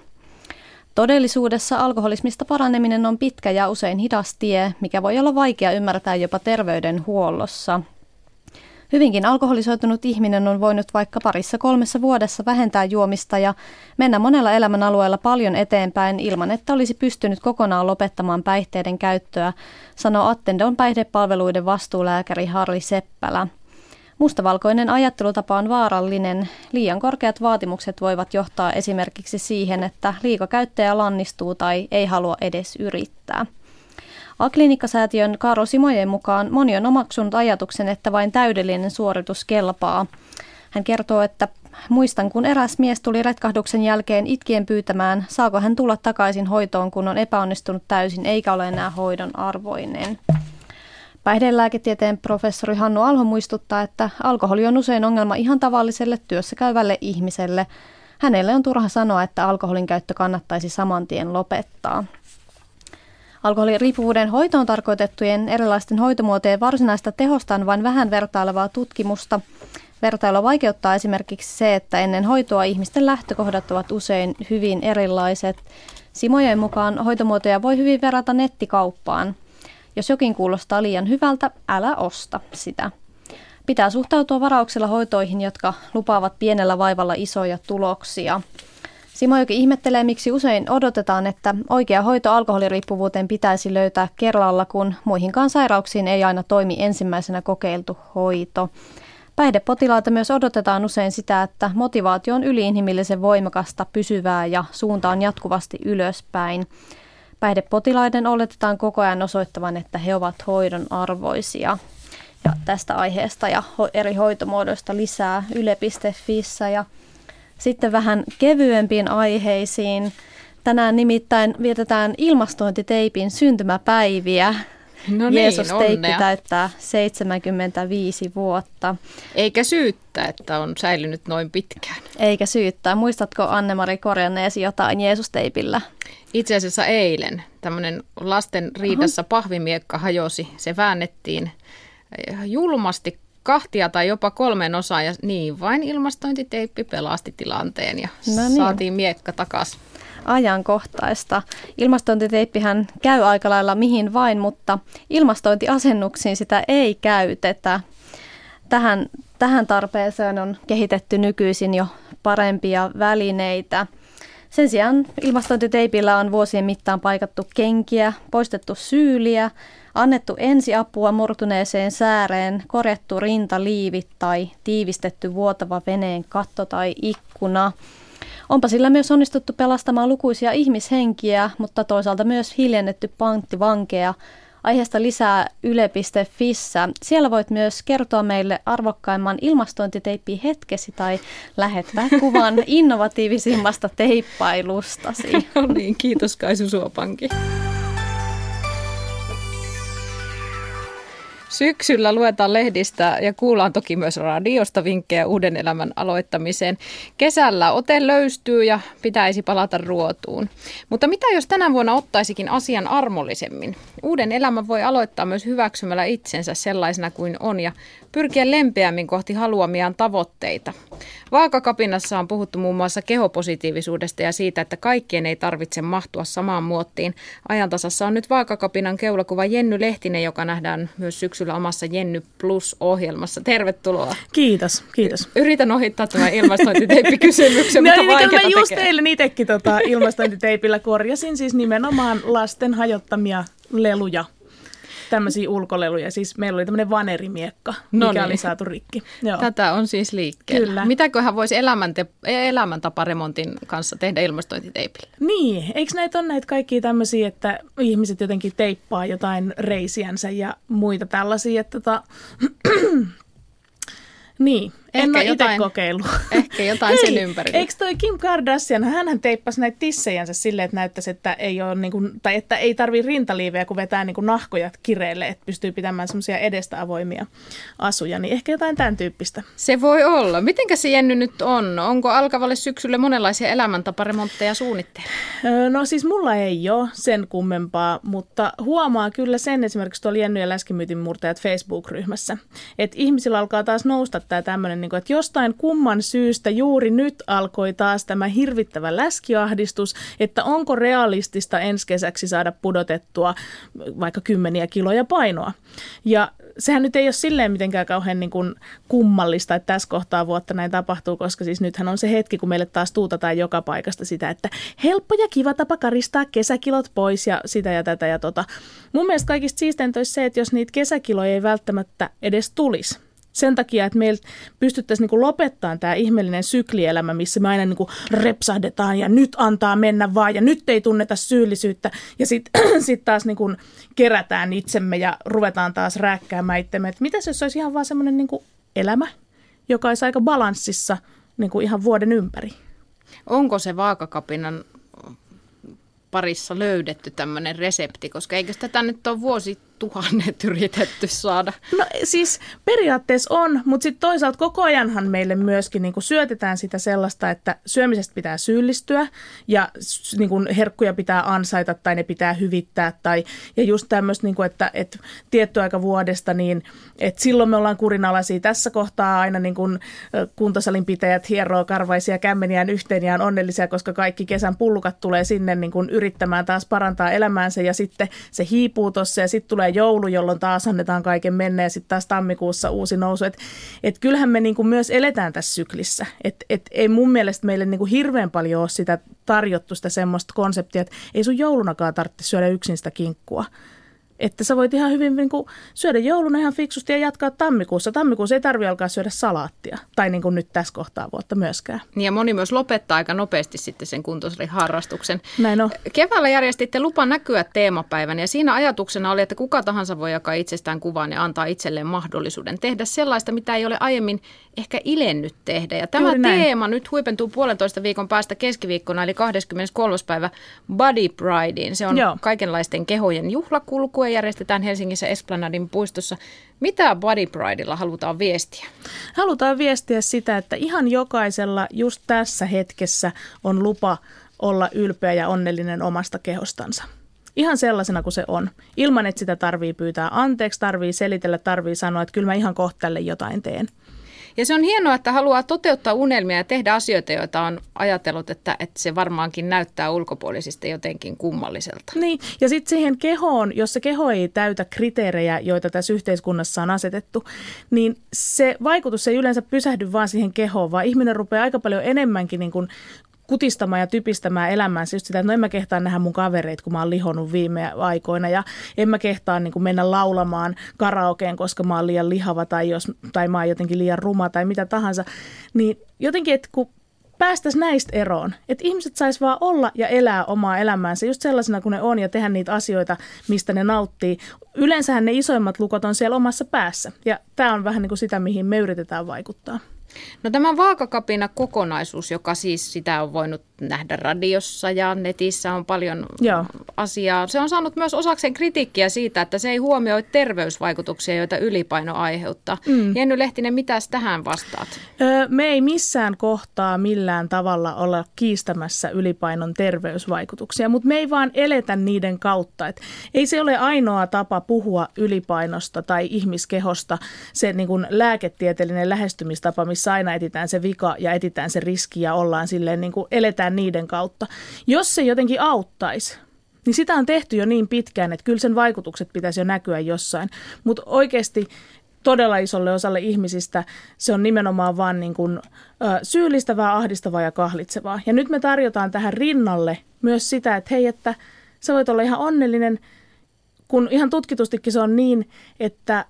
Todellisuudessa alkoholismista paraneminen on pitkä ja usein hidas tie, mikä voi olla vaikea ymmärtää jopa terveydenhuollossa – Hyvinkin alkoholisoitunut ihminen on voinut vaikka parissa kolmessa vuodessa vähentää juomista ja mennä monella elämänalueella paljon eteenpäin ilman, että olisi pystynyt kokonaan lopettamaan päihteiden käyttöä, sanoo Attendon päihdepalveluiden vastuulääkäri Harli Seppälä. Mustavalkoinen ajattelutapa on vaarallinen. Liian korkeat vaatimukset voivat johtaa esimerkiksi siihen, että liikakäyttäjä lannistuu tai ei halua edes yrittää. Akliinikkasäätiön Kaaro Simojen mukaan moni on omaksunut ajatuksen, että vain täydellinen suoritus kelpaa. Hän kertoo, että muistan, kun eräs mies tuli retkahduksen jälkeen itkien pyytämään, saako hän tulla takaisin hoitoon, kun on epäonnistunut täysin eikä ole enää hoidon arvoinen. Päihdelääketieteen professori Hannu Alho muistuttaa, että alkoholi on usein ongelma ihan tavalliselle työssä käyvälle ihmiselle. Hänelle on turha sanoa, että alkoholin käyttö kannattaisi saman tien lopettaa. Alkoholiriippuvuuden hoitoon tarkoitettujen erilaisten hoitomuotojen varsinaista tehosta on vain vähän vertailevaa tutkimusta. Vertailua vaikeuttaa esimerkiksi se, että ennen hoitoa ihmisten lähtökohdat ovat usein hyvin erilaiset. Simojen mukaan hoitomuotoja voi hyvin verrata nettikauppaan. Jos jokin kuulostaa liian hyvältä, älä osta sitä. Pitää suhtautua varauksella hoitoihin, jotka lupaavat pienellä vaivalla isoja tuloksia. Simojoki ihmettelee, miksi usein odotetaan, että oikea hoito alkoholiriippuvuuteen pitäisi löytää kerralla, kun muihinkaan sairauksiin ei aina toimi ensimmäisenä kokeiltu hoito. Päihdepotilaita myös odotetaan usein sitä, että motivaatio on yliinhimillisen voimakasta, pysyvää ja suunta on jatkuvasti ylöspäin. Päihdepotilaiden oletetaan koko ajan osoittavan, että he ovat hoidon arvoisia. Ja tästä aiheesta ja eri hoitomuodoista lisää yle.fissä ja sitten vähän kevyempiin aiheisiin. Tänään nimittäin vietetään ilmastointiteipin syntymäpäiviä. No niin, Jeesus teippi onnea. täyttää 75 vuotta. Eikä syyttä, että on säilynyt noin pitkään. Eikä syyttää. Muistatko Anne-Mari korjanneesi jotain Jeesus-teipillä? Itse asiassa eilen tämmöinen lasten riidassa pahvimiekka hajosi. Se väännettiin julmasti kahtia tai jopa kolmeen osaan ja niin vain ilmastointiteippi pelasti tilanteen ja No niin. saatiin miekka takaisin. ajankohtaista. Ilmastointiteippihän käy aika lailla mihin vain, mutta ilmastointiasennuksiin sitä ei käytetä. Tähän, tähän tarpeeseen on kehitetty nykyisin jo parempia välineitä. Sen sijaan ilmastointiteipillä on vuosien mittaan paikattu kenkiä, poistettu syyliä, annettu ensiapua murtuneeseen sääreen, korjattu rintaliivit tai tiivistetty vuotava veneen katto tai ikkuna. Onpa sillä myös onnistuttu pelastamaan lukuisia ihmishenkiä, mutta toisaalta myös hiljennetty panttivankeja. Aiheesta lisää yle.fissä. Siellä voit myös kertoa meille arvokkaimman ilmastointiteippi hetkesi tai lähettää kuvan [LAUGHS] innovatiivisimmasta teippailustasi. No niin, kiitos Kaisu Suopanki. Syksyllä luetaan lehdistä ja kuullaan toki myös radiosta vinkkejä uuden elämän aloittamiseen. Kesällä ote löystyy ja pitäisi palata ruotuun. Mutta mitä jos tänä vuonna ottaisikin asian armollisemmin? Uuden elämän voi aloittaa myös hyväksymällä itsensä sellaisena kuin on ja pyrkiä lempeämmin kohti haluamiaan tavoitteita. Vaakakapinassa on puhuttu muun muassa kehopositiivisuudesta ja siitä, että kaikkien ei tarvitse mahtua samaan muottiin. Ajantasassa on nyt Vaakakapinan keulakuva Jenny Lehtinen, joka nähdään myös syksyllä omassa Jenny Plus-ohjelmassa. Tervetuloa. Kiitos, kiitos. Yritän ohittaa tämän ilmastointiteippikysymyksen, no, mutta niin, mä just eilen itsekin tota, [LAUGHS] ilmastointiteipillä korjasin siis nimenomaan lasten hajottamia leluja tämmöisiä ulkoleluja. Siis meillä oli tämmöinen vanerimiekka, mikä no niin. oli saatu rikki. Joo. Tätä on siis liikkeellä. Kyllä. Mitäköhän voisi elämänte- elämäntaparemontin kanssa tehdä ilmastointiteipillä? Niin, eikö näitä ole näitä kaikkia tämmöisiä, että ihmiset jotenkin teippaa jotain reisiänsä ja muita tällaisia, että tota, [CLEARS THROAT] Niin, en ehkä ole itse kokeillut. Ehkä jotain Hei, sen ympärillä. Eikö toi Kim Kardashian, hän teippasi näitä tissejänsä silleen, että näyttäisi, että ei, ole niin kuin, tai että ei tarvii rintaliivejä, kun vetää niin kuin nahkoja kireelle, että pystyy pitämään semmoisia edestä avoimia asuja. Niin ehkä jotain tämän tyyppistä. Se voi olla. Mitenkä se Jenny nyt on? Onko alkavalle syksylle monenlaisia elämäntaparemontteja suunnitteilla? No siis mulla ei ole sen kummempaa, mutta huomaa kyllä sen esimerkiksi tuolla Jenny ja Läskimyytin murtajat Facebook-ryhmässä, että ihmisillä alkaa taas nousta tämä tämmöinen, niin kuin, että jostain kumman syystä juuri nyt alkoi taas tämä hirvittävä läskiahdistus, että onko realistista ensi kesäksi saada pudotettua vaikka kymmeniä kiloja painoa. Ja sehän nyt ei ole silleen mitenkään kauhean niin kuin kummallista, että tässä kohtaa vuotta näin tapahtuu, koska siis nythän on se hetki, kun meille taas tuutataan joka paikasta sitä, että helppo ja kiva tapa karistaa kesäkilot pois ja sitä ja tätä ja tota. Mun mielestä kaikista siisteintä olisi se, että jos niitä kesäkiloja ei välttämättä edes tulisi, sen takia, että meillä pystyttäisiin niin lopettamaan tämä ihmeellinen syklielämä, missä me aina niin kuin repsahdetaan ja nyt antaa mennä vaan ja nyt ei tunneta syyllisyyttä ja sitten [CLEARS THROAT] sit taas niin kuin kerätään itsemme ja ruvetaan taas rääkkäämään itsemme. Että mitäs jos olisi ihan vaan semmoinen niin elämä, joka olisi aika balanssissa niin kuin ihan vuoden ympäri? Onko se vaakakapinan parissa löydetty tämmöinen resepti, koska eikö tätä nyt ole vuosi tuhannet yritetty saada? No siis periaatteessa on, mutta sitten toisaalta koko ajanhan meille myöskin niin syötetään sitä sellaista, että syömisestä pitää syyllistyä ja niin herkkuja pitää ansaita tai ne pitää hyvittää. Tai, ja just tämmöistä, niin että, että tietty aika vuodesta, niin että silloin me ollaan kurinalaisia. Tässä kohtaa aina niin kuin kuntosalin pitäjät hieroo karvaisia kämmeniään yhteen ja on onnellisia, koska kaikki kesän pullukat tulee sinne niin kuin yrittämään taas parantaa elämäänsä ja sitten se hiipuu tuossa ja sitten tulee tulee joulu, jolloin taas annetaan kaiken mennä ja sitten taas tammikuussa uusi nousu. Että et kyllähän me niinku myös eletään tässä syklissä. Et, et ei mun mielestä meille niinku hirveän paljon ole sitä tarjottu sitä semmoista konseptia, että ei sun joulunakaan tarvitse syödä yksin sitä kinkkua että sä voit ihan hyvin niin kuin, syödä jouluna ihan fiksusti ja jatkaa tammikuussa. Tammikuussa ei tarvi alkaa syödä salaattia, tai niin kuin nyt tässä kohtaa vuotta myöskään. Niin ja moni myös lopettaa aika nopeasti sitten sen kuntosaliharrastuksen. Näin on. Keväällä järjestitte lupa näkyä teemapäivän, ja siinä ajatuksena oli, että kuka tahansa voi jakaa itsestään kuvan ja antaa itselleen mahdollisuuden tehdä sellaista, mitä ei ole aiemmin ehkä ilennyt tehdä. Ja tämä teema nyt huipentuu puolentoista viikon päästä keskiviikkona, eli 23. päivä Body Prideen. Se on Joo. kaikenlaisten kehojen juhlakulku järjestetään Helsingissä Esplanadin puistossa. Mitä Body Prideilla halutaan viestiä? Halutaan viestiä sitä, että ihan jokaisella just tässä hetkessä on lupa olla ylpeä ja onnellinen omasta kehostansa. Ihan sellaisena kuin se on. Ilman, että sitä tarvii pyytää anteeksi, tarvii selitellä, tarvii sanoa, että kyllä mä ihan kohta jotain teen. Ja se on hienoa, että haluaa toteuttaa unelmia ja tehdä asioita, joita on ajatellut, että, että se varmaankin näyttää ulkopuolisista jotenkin kummalliselta. Niin, ja sitten siihen kehoon, jos se keho ei täytä kriteerejä, joita tässä yhteiskunnassa on asetettu, niin se vaikutus ei yleensä pysähdy vaan siihen kehoon, vaan ihminen rupeaa aika paljon enemmänkin niin kuin kutistamaan ja typistämään elämäänsä just sitä, että no en mä kehtaa nähdä mun kavereita, kun mä oon lihonnut viime aikoina ja en mä kehtaa niin kuin mennä laulamaan karaokeen, koska mä oon liian lihava tai, jos, tai mä oon jotenkin liian ruma tai mitä tahansa. Niin jotenkin, että kun päästäisiin näistä eroon. Että ihmiset sais vaan olla ja elää omaa elämäänsä just sellaisena kuin ne on ja tehdä niitä asioita, mistä ne nauttii. Yleensähän ne isoimmat lukot on siellä omassa päässä ja tämä on vähän niin kuin sitä, mihin me yritetään vaikuttaa. No tämä vaakakapina kokonaisuus, joka siis sitä on voinut nähdä radiossa ja netissä on paljon Joo. asiaa. Se on saanut myös osakseen kritiikkiä siitä, että se ei huomioi terveysvaikutuksia, joita ylipaino aiheuttaa. Mm. Jenny Lehtinen, mitäs tähän vastaat? Öö, me ei missään kohtaa millään tavalla olla kiistämässä ylipainon terveysvaikutuksia, mutta me ei vaan eletä niiden kautta. Et ei se ole ainoa tapa puhua ylipainosta tai ihmiskehosta, se niin kuin lääketieteellinen lähestymistapa, missä aina etitään se vika ja etitään se riski ja ollaan silleen niin kuin eletään niiden kautta. Jos se jotenkin auttaisi, niin sitä on tehty jo niin pitkään, että kyllä sen vaikutukset pitäisi jo näkyä jossain. Mutta oikeasti todella isolle osalle ihmisistä se on nimenomaan vaan niin kuin, ö, syyllistävää, ahdistavaa ja kahlitsevaa. Ja nyt me tarjotaan tähän rinnalle myös sitä, että hei, että sä voit olla ihan onnellinen, kun ihan tutkitustikin se on niin, että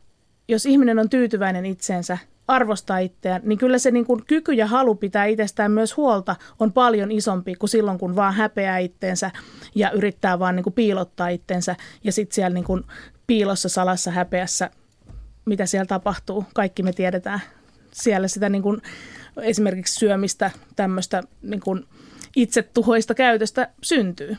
jos ihminen on tyytyväinen itseensä, arvostaa itseään, niin kyllä se niin kuin kyky ja halu pitää itsestään myös huolta on paljon isompi kuin silloin, kun vaan häpeää itteensä ja yrittää vaan niin kuin piilottaa itsensä ja sitten siellä niin kuin piilossa, salassa, häpeässä, mitä siellä tapahtuu, kaikki me tiedetään. Siellä sitä niin kuin esimerkiksi syömistä, tämmöistä niin kuin itsetuhoista käytöstä syntyy.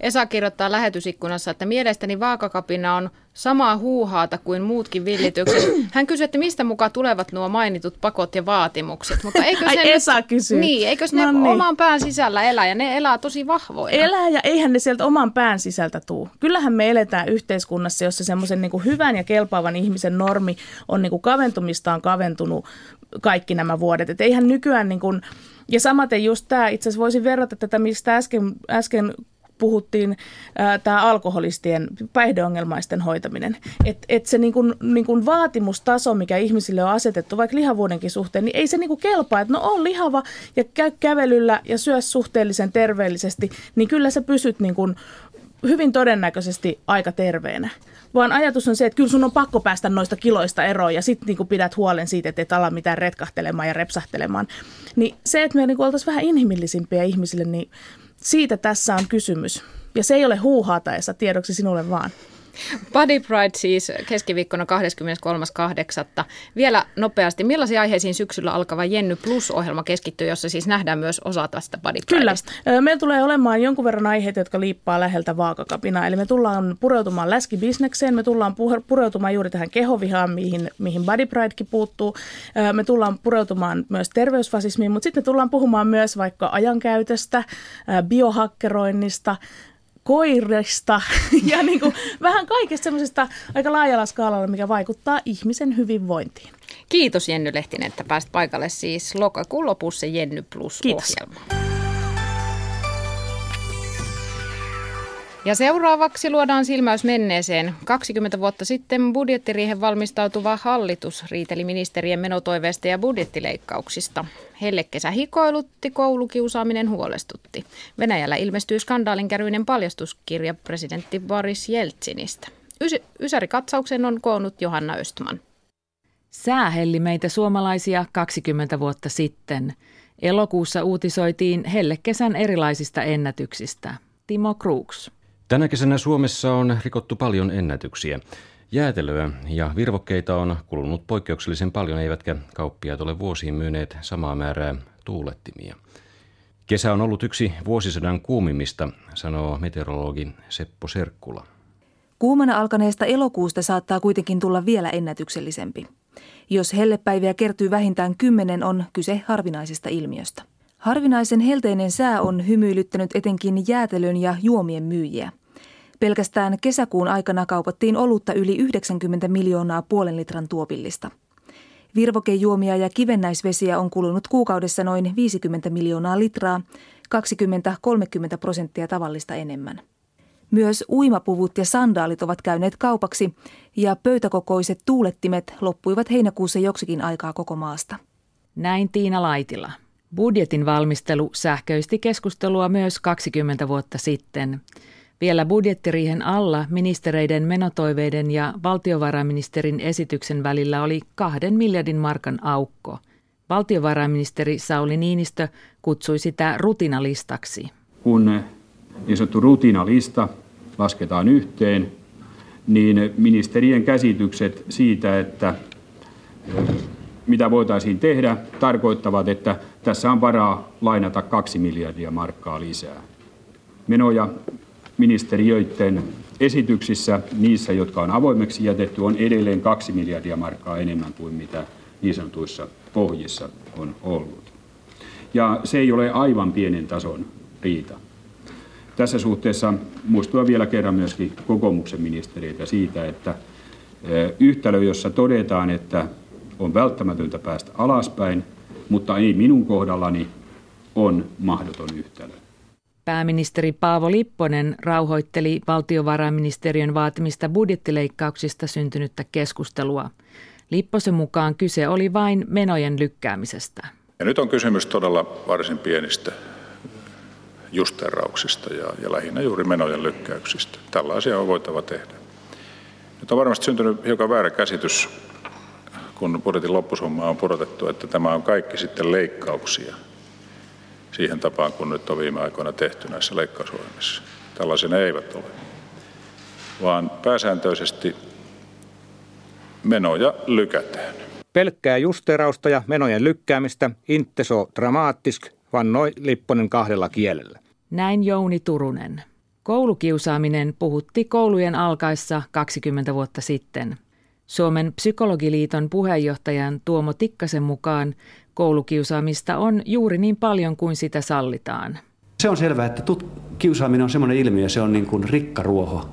Esa kirjoittaa lähetysikkunassa, että mielestäni vaakakapina on samaa huuhaata kuin muutkin villitykset. [CLEARS THROAT] Hän kysyy, että mistä mukaan tulevat nuo mainitut pakot ja vaatimukset. Mutta eikö Ai se Esa nyt, kysyy. Niin, eikö ne No niin. oman pään sisällä elä ja ne elää tosi vahvoina? Elää ja eihän ne sieltä oman pään sisältä tuu. Kyllähän me eletään yhteiskunnassa, jossa semmoisen niin hyvän ja kelpaavan ihmisen normi on niin kuin kaventumistaan kaventunut kaikki nämä vuodet. Et eihän nykyään niin kuin, ja samaten just tämä, itse asiassa voisin verrata tätä, mistä äsken, äsken puhuttiin, tämä alkoholistien päihdeongelmaisten hoitaminen. Että et se niin kuin, niin kuin vaatimustaso, mikä ihmisille on asetettu, vaikka lihavuudenkin suhteen, niin ei se niin kuin kelpaa, että no on lihava ja käy kävelyllä ja syö suhteellisen terveellisesti, niin kyllä sä pysyt niin kuin hyvin todennäköisesti aika terveenä. Vaan ajatus on se, että kyllä sun on pakko päästä noista kiloista eroon ja sitten niinku pidät huolen siitä, että et ala mitään retkahtelemaan ja repsahtelemaan. Niin se, että me niinku oltaisiin vähän inhimillisimpiä ihmisille, niin siitä tässä on kysymys. Ja se ei ole huuhaata, Esa, tiedoksi sinulle vaan. [LAUGHS] Body Pride siis keskiviikkona 23.8. Vielä nopeasti, millaisiin aiheisiin syksyllä alkava Jenny Plus-ohjelma keskittyy, jossa siis nähdään myös osa tästä Body Kyllä. Meillä tulee olemaan jonkun verran aiheita, jotka liippaa läheltä vaakakapinaa. Eli me tullaan pureutumaan läskibisnekseen, me tullaan pureutumaan juuri tähän kehovihaan, mihin, mihin Body Pridekin puuttuu. Me tullaan pureutumaan myös terveysfasismiin, mutta sitten tullaan puhumaan myös vaikka ajankäytöstä, biohakkeroinnista, koirista [LAUGHS] ja niin kuin vähän kaikesta semmoisesta aika laajalla skaalalla, mikä vaikuttaa ihmisen hyvinvointiin. Kiitos Jenny Lehtinen, että pääsit paikalle siis lokakuun lopussa Jenny Plus-ohjelma. Ja seuraavaksi luodaan silmäys menneeseen. 20 vuotta sitten budjettiriihen valmistautuva hallitus riiteli ministerien menotoiveista ja budjettileikkauksista. Hellekesä hikoilutti, koulukiusaaminen huolestutti. Venäjällä ilmestyi skandaalinkäryinen paljastuskirja presidentti Boris Jeltsinistä. Ys- Ysärikatsauksen on koonnut Johanna Östman. Sää helli meitä suomalaisia 20 vuotta sitten. Elokuussa uutisoitiin hellekesän erilaisista ennätyksistä. Timo Crooks. Tänä kesänä Suomessa on rikottu paljon ennätyksiä. Jäätelöä ja virvokkeita on kulunut poikkeuksellisen paljon, eivätkä kauppiaat ole vuosiin myyneet samaa määrää tuulettimia. Kesä on ollut yksi vuosisadan kuumimmista, sanoo meteorologi Seppo Serkkula. Kuumana alkaneesta elokuusta saattaa kuitenkin tulla vielä ennätyksellisempi. Jos hellepäiviä kertyy vähintään kymmenen, on kyse harvinaisesta ilmiöstä. Harvinaisen helteinen sää on hymyilyttänyt etenkin jäätelön ja juomien myyjiä. Pelkästään kesäkuun aikana kaupattiin olutta yli 90 miljoonaa puolen litran tuopillista. Virvokejuomia ja kivennäisvesiä on kulunut kuukaudessa noin 50 miljoonaa litraa, 20-30 prosenttia tavallista enemmän. Myös uimapuvut ja sandaalit ovat käyneet kaupaksi ja pöytäkokoiset tuulettimet loppuivat heinäkuussa joksikin aikaa koko maasta. Näin Tiina Laitila. Budjetin valmistelu sähköisti keskustelua myös 20 vuotta sitten. Vielä budjettiriihen alla ministereiden menotoiveiden ja valtiovarainministerin esityksen välillä oli kahden miljardin markan aukko. Valtiovarainministeri Sauli Niinistö kutsui sitä rutinalistaksi. Kun niin sanottu rutiinalista lasketaan yhteen, niin ministerien käsitykset siitä, että mitä voitaisiin tehdä, tarkoittavat, että tässä on varaa lainata kaksi miljardia markkaa lisää. Menoja ministeriöiden esityksissä, niissä, jotka on avoimeksi jätetty, on edelleen kaksi miljardia markkaa enemmän kuin mitä niin sanotuissa pohjissa on ollut. Ja se ei ole aivan pienen tason riita. Tässä suhteessa muistua vielä kerran myöskin kokoomuksen ministeriöitä siitä, että yhtälö, jossa todetaan, että on välttämätöntä päästä alaspäin, mutta ei minun kohdallani, on mahdoton yhtälö. Pääministeri Paavo Lipponen rauhoitteli valtiovarainministeriön vaatimista budjettileikkauksista syntynyttä keskustelua. Lipposen mukaan kyse oli vain menojen lykkäämisestä. Ja nyt on kysymys todella varsin pienistä justerauksista ja, ja lähinnä juuri menojen lykkäyksistä. Tällaisia on voitava tehdä. Nyt on varmasti syntynyt hiukan väärä käsitys, kun budjetin loppusumma on pudotettu, että tämä on kaikki sitten leikkauksia siihen tapaan, kun nyt on viime aikoina tehty näissä leikkausohjelmissa. Tällaisia ne eivät ole, vaan pääsääntöisesti menoja lykätään. Pelkkää justerausta ja menojen lykkäämistä, inte så dramatisk, vannoi Lipponen kahdella kielellä. Näin Jouni Turunen. Koulukiusaaminen puhutti koulujen alkaessa 20 vuotta sitten. Suomen psykologiliiton puheenjohtajan Tuomo Tikkasen mukaan koulukiusaamista on juuri niin paljon kuin sitä sallitaan. Se on selvää, että tut- kiusaaminen on semmoinen ilmiö, se on niin kuin rikkaruoho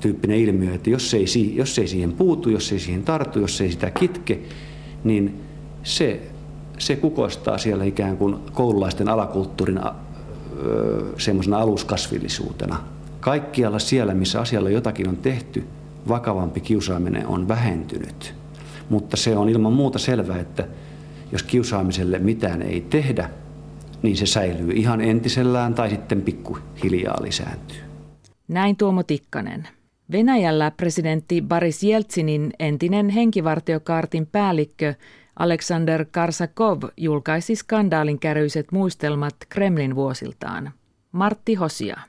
tyyppinen ilmiö, että jos ei, jos ei siihen puutu, jos ei siihen tartu, jos ei sitä kitke, niin se, se kukoistaa siellä ikään kuin koululaisten alakulttuurin semmoisena aluskasvillisuutena. Kaikkialla siellä, missä asialla jotakin on tehty, vakavampi kiusaaminen on vähentynyt. Mutta se on ilman muuta selvää, että jos kiusaamiselle mitään ei tehdä, niin se säilyy ihan entisellään tai sitten pikkuhiljaa lisääntyy. Näin Tuomo Tikkanen. Venäjällä presidentti Boris Jeltsinin entinen henkivartiokaartin päällikkö Alexander Karsakov julkaisi skandaalin käryiset muistelmat Kremlin vuosiltaan. Martti Hosia.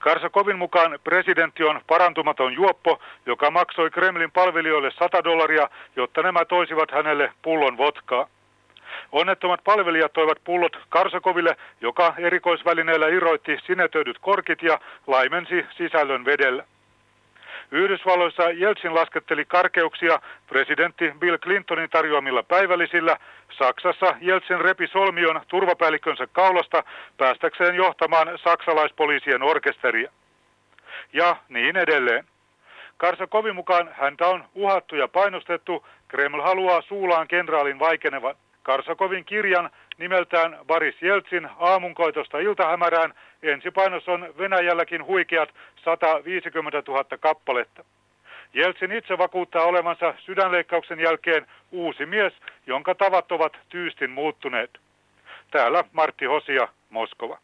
Karsakovin mukaan presidentti on parantumaton juoppo, joka maksoi Kremlin palvelijoille 100 dollaria, jotta nämä toisivat hänelle pullon votkaa. Onnettomat palvelijat toivat pullot Karsakoville, joka erikoisvälineellä irroitti sinetöidyt korkit ja laimensi sisällön vedellä. Yhdysvalloissa Jeltsin lasketteli karkeuksia presidentti Bill Clintonin tarjoamilla päivällisillä. Saksassa Jeltsin repi solmion turvapäällikkönsä kaulasta päästäkseen johtamaan saksalaispoliisien orkesteria. Ja niin edelleen. Karsakovin mukaan häntä on uhattu ja painostettu. Kreml haluaa suulaan kenraalin vaikenevan. Karsakovin kirjan nimeltään Boris Jeltsin aamunkoitosta iltahämärään ensipainos on Venäjälläkin huikeat 150 000 kappaletta. Jeltsin itse vakuuttaa olevansa sydänleikkauksen jälkeen uusi mies, jonka tavat ovat tyystin muuttuneet. Täällä Martti Hosia, Moskova.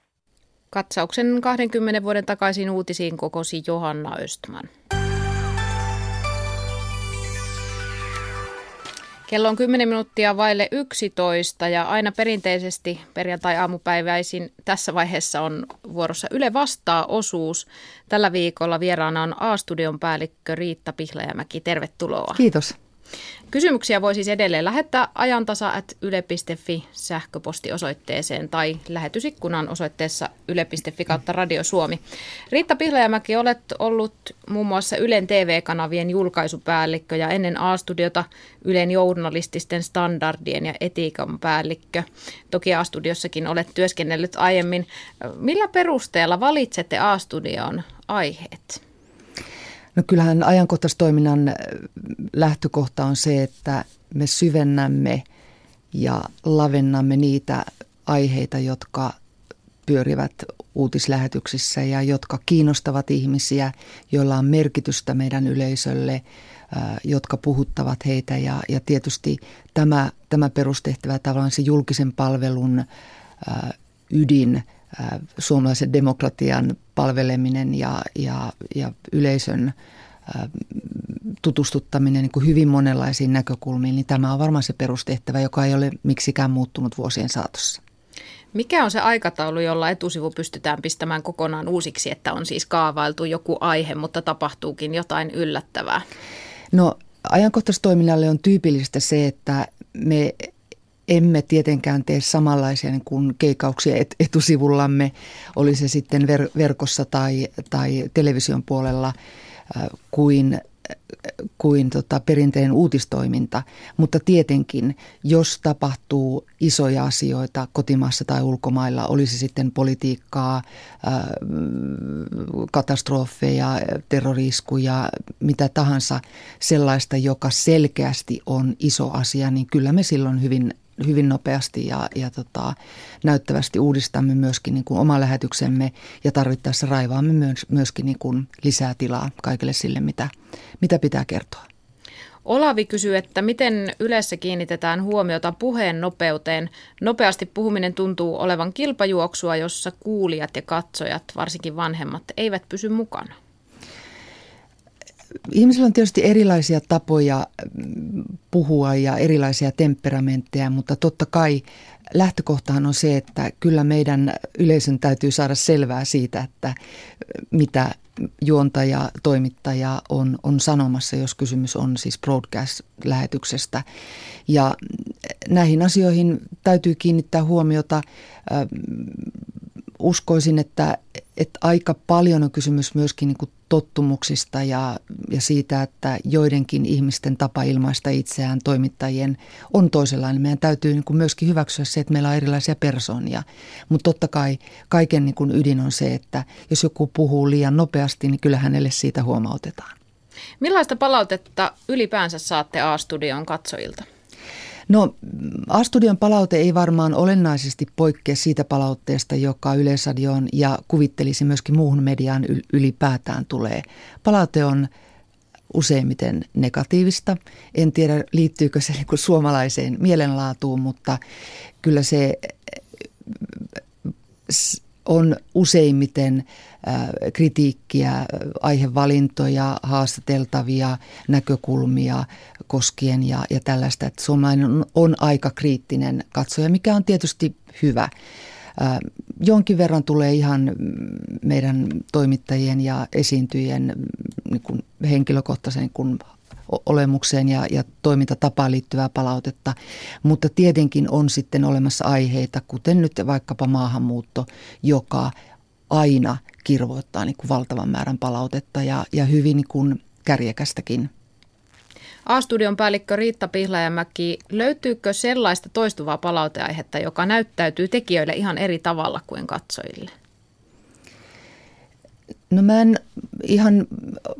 Katsauksen 20 vuoden takaisin uutisiin kokosi Johanna Östman. Kello on 10 minuuttia vaille 11 ja aina perinteisesti perjantai-aamupäiväisin tässä vaiheessa on vuorossa Yle Vastaa-osuus. Tällä viikolla vieraana on A-studion päällikkö Riitta Pihlajamäki. Tervetuloa. Kiitos. Kysymyksiä voi siis edelleen lähettää ajantasa.yle.fi sähköpostiosoitteeseen tai lähetysikkunan osoitteessa yle.fi kautta Radio Suomi. Riitta Pihlajamäki, olet ollut muun muassa Ylen TV-kanavien julkaisupäällikkö ja ennen A-studiota Ylen journalististen standardien ja etiikan päällikkö. Toki A-studiossakin olet työskennellyt aiemmin. Millä perusteella valitsette A-studion aiheet? No kyllähän ajankohtaistoiminnan lähtökohta on se, että me syvennämme ja lavennamme niitä aiheita, jotka pyörivät uutislähetyksissä ja jotka kiinnostavat ihmisiä, joilla on merkitystä meidän yleisölle, jotka puhuttavat heitä. Ja, ja tietysti tämä, tämä perustehtävä tavallaan se julkisen palvelun ydin, suomalaisen demokratian palveleminen ja, ja, ja yleisön tutustuttaminen niin kuin hyvin monenlaisiin näkökulmiin, niin tämä on varmaan se perustehtävä, joka ei ole miksikään muuttunut vuosien saatossa. Mikä on se aikataulu, jolla etusivu pystytään pistämään kokonaan uusiksi, että on siis kaavailtu joku aihe, mutta tapahtuukin jotain yllättävää? No ajankohtaistoiminnalle on tyypillistä se, että me emme tietenkään tee samanlaisia niin kuin keikauksia et, etusivullamme, oli se sitten ver, verkossa tai, tai television puolella, äh, kuin kuin tota perinteinen uutistoiminta, mutta tietenkin, jos tapahtuu isoja asioita kotimaassa tai ulkomailla, olisi sitten politiikkaa, katastrofeja, terroriskuja, mitä tahansa sellaista, joka selkeästi on iso asia, niin kyllä me silloin hyvin hyvin nopeasti ja, ja tota, näyttävästi uudistamme myöskin niin kuin oma lähetyksemme ja tarvittaessa raivaamme myös, myöskin niin kuin lisää tilaa kaikille sille, mitä, mitä pitää kertoa. Olavi kysyy, että miten yleensä kiinnitetään huomiota puheen nopeuteen. Nopeasti puhuminen tuntuu olevan kilpajuoksua, jossa kuulijat ja katsojat, varsinkin vanhemmat, eivät pysy mukana. Ihmisillä on tietysti erilaisia tapoja mm, puhua ja erilaisia temperamentteja, mutta totta kai lähtökohtahan on se, että kyllä meidän yleisön täytyy saada selvää siitä, että mitä juontaja, toimittaja on, on sanomassa, jos kysymys on siis broadcast-lähetyksestä. Ja näihin asioihin täytyy kiinnittää huomiota. Uskoisin, että, että aika paljon on kysymys myöskin niin kuin tottumuksista ja, ja siitä, että joidenkin ihmisten tapa ilmaista itseään toimittajien on toisenlainen. Meidän täytyy niin kuin myöskin hyväksyä se, että meillä on erilaisia persoonia. Mutta totta kai kaiken niin kuin ydin on se, että jos joku puhuu liian nopeasti, niin kyllä hänelle siitä huomautetaan. Millaista palautetta ylipäänsä saatte A-studion katsojilta? No A-studion palaute ei varmaan olennaisesti poikkea siitä palautteesta, joka Yleisradioon ja kuvittelisi myöskin muuhun mediaan ylipäätään tulee. Palaute on useimmiten negatiivista. En tiedä, liittyykö se [LAUGHS] niin suomalaiseen mielenlaatuun, mutta kyllä se on useimmiten kritiikkiä, aihevalintoja, haastateltavia näkökulmia koskien ja, ja tällaista. Että suomalainen on, on aika kriittinen katsoja, mikä on tietysti hyvä. Jonkin verran tulee ihan meidän toimittajien ja esiintyjien niin kuin henkilökohtaisen kun olemukseen ja, ja toimintatapaan liittyvää palautetta, mutta tietenkin on sitten olemassa aiheita, kuten nyt vaikkapa maahanmuutto, joka aina kirvoittaa niin kuin valtavan määrän palautetta ja, ja hyvin niin kuin kärjekästäkin. A-studion päällikkö Riitta Pihlajamäki, löytyykö sellaista toistuvaa palauteaihetta, joka näyttäytyy tekijöille ihan eri tavalla kuin katsojille? No mä en ihan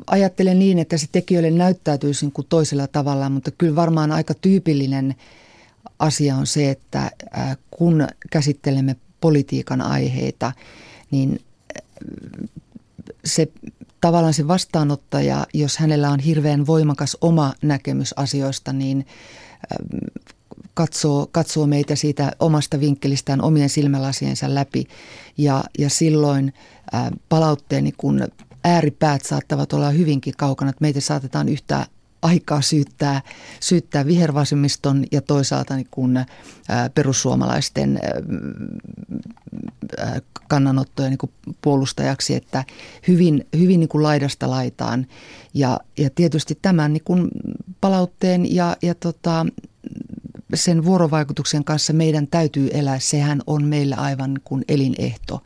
ajattele niin, että se tekijöille näyttäytyisi kuin toisella tavalla, mutta kyllä varmaan aika tyypillinen asia on se, että kun käsittelemme politiikan aiheita, niin se tavallaan se vastaanottaja, jos hänellä on hirveän voimakas oma näkemys asioista, niin katsoo, katsoo meitä siitä omasta vinkkelistään omien silmälasiensa läpi. Ja, ja silloin ää, palautteeni, kun ääripäät saattavat olla hyvinkin kaukana, että meitä saatetaan yhtä aikaa syyttää, syyttää vihervasemmiston ja toisaalta niin kun, ää, perussuomalaisten ää, kannanottoja niin puolustajaksi, että hyvin, hyvin niin laidasta laitaan. Ja, ja tietysti tämän niin palautteen ja, ja tota, sen vuorovaikutuksen kanssa meidän täytyy elää. Sehän on meillä aivan kuin elinehto.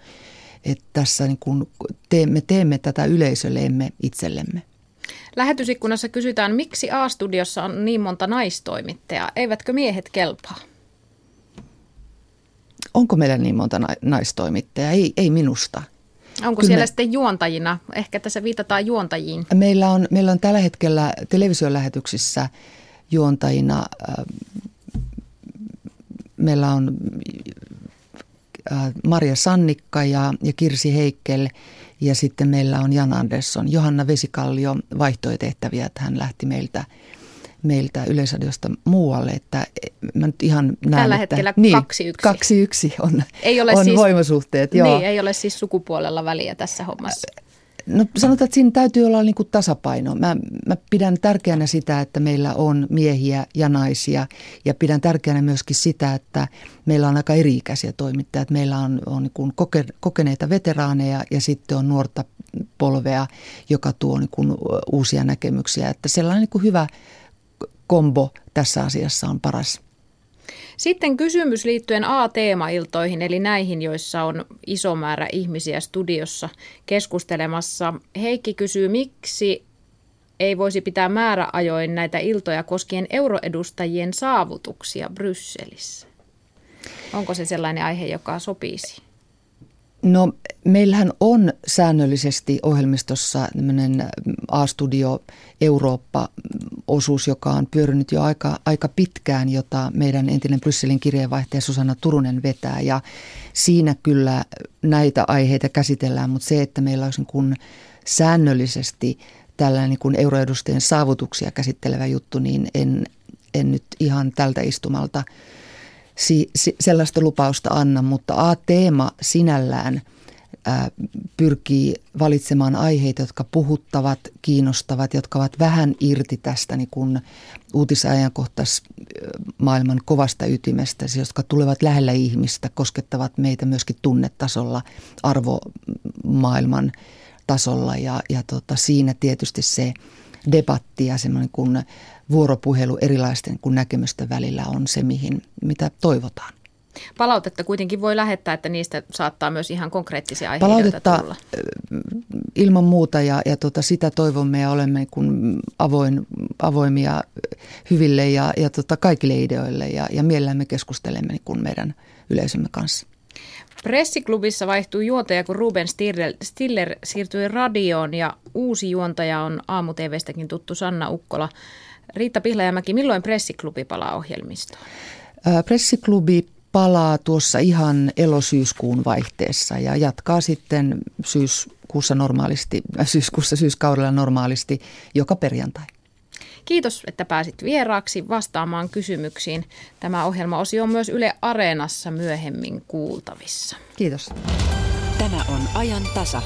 Että tässä niin kuin teemme, teemme tätä yleisölle, emme itsellemme. Lähetysikkunassa kysytään, miksi A-studiossa on niin monta naistoimittajaa? Eivätkö miehet kelpaa? Onko meillä niin monta naistoimittajaa? Ei, ei minusta. Onko Kyllä siellä me... sitten juontajina? Ehkä tässä viitataan juontajiin. Meillä on, meillä on tällä hetkellä televisiolähetyksissä juontajina. Äh, meillä on äh, Maria Sannikka ja, ja Kirsi Heikkel – ja sitten meillä on Jan Andersson. Johanna Vesikallio vaihtoi tehtäviä, että hän lähti meiltä meiltä Yleisradiosta muualle, että mä nyt ihan näen, Tällä että, hetkellä niin, kaksi yksi. Kaksi yksi on, ei ole on siis, voimasuhteet. Joo. Niin, ei ole siis sukupuolella väliä tässä hommassa. No sanotaan, että siinä täytyy olla niin kuin tasapaino. Mä, mä pidän tärkeänä sitä, että meillä on miehiä ja naisia ja pidän tärkeänä myöskin sitä, että meillä on aika eri-ikäisiä toimittajia. Meillä on, on niin kuin koke, kokeneita veteraaneja ja sitten on nuorta polvea, joka tuo niin kuin uusia näkemyksiä. Että sellainen niin kuin hyvä kombo tässä asiassa on paras. Sitten kysymys liittyen A-teemailtoihin, eli näihin, joissa on iso määrä ihmisiä studiossa keskustelemassa. Heikki kysyy, miksi ei voisi pitää määräajoin näitä iltoja koskien euroedustajien saavutuksia Brysselissä? Onko se sellainen aihe, joka sopisi? No meillähän on säännöllisesti ohjelmistossa tämmöinen A-studio Eurooppa-osuus, joka on pyörinyt jo aika, aika pitkään, jota meidän entinen Brysselin kirjeenvaihtaja Susanna Turunen vetää. Ja siinä kyllä näitä aiheita käsitellään, mutta se, että meillä olisi kun säännöllisesti tällainen niin kuin euroedustajien saavutuksia käsittelevä juttu, niin en, en nyt ihan tältä istumalta – si, si, sellaista lupausta anna, mutta A-teema sinällään ää, pyrkii valitsemaan aiheita, jotka puhuttavat, kiinnostavat, jotka ovat vähän irti tästä niin kuin uutisajankohtais maailman kovasta ytimestä, siis jotka tulevat lähellä ihmistä, koskettavat meitä myöskin tunnetasolla, arvomaailman tasolla. Ja, ja tota, siinä tietysti se debatti ja semmoinen kuin vuoropuhelu erilaisten kuin näkemysten välillä on se, mihin, mitä toivotaan. Palautetta kuitenkin voi lähettää, että niistä saattaa myös ihan konkreettisia aiheita Palautetta tulla. ilman muuta ja, ja tota, sitä toivomme ja olemme kun avoin, avoimia hyville ja, ja tota, kaikille ideoille ja, ja mielellämme keskustelemme kun meidän yleisömme kanssa. Pressiklubissa vaihtui juontaja, kun Ruben Stiller, Stiller siirtyi radioon ja uusi juontaja on aamu tuttu Sanna Ukkola. Riitta Pihlajamäki, milloin pressiklubi palaa ohjelmistoon? Pressiklubi palaa tuossa ihan elosyyskuun vaihteessa ja jatkaa sitten syyskuussa normaalisti, syyskuussa syyskaudella normaalisti joka perjantai. Kiitos, että pääsit vieraaksi vastaamaan kysymyksiin. Tämä ohjelmaosio on myös Yle Areenassa myöhemmin kuultavissa. Kiitos. Tämä on ajan tasa.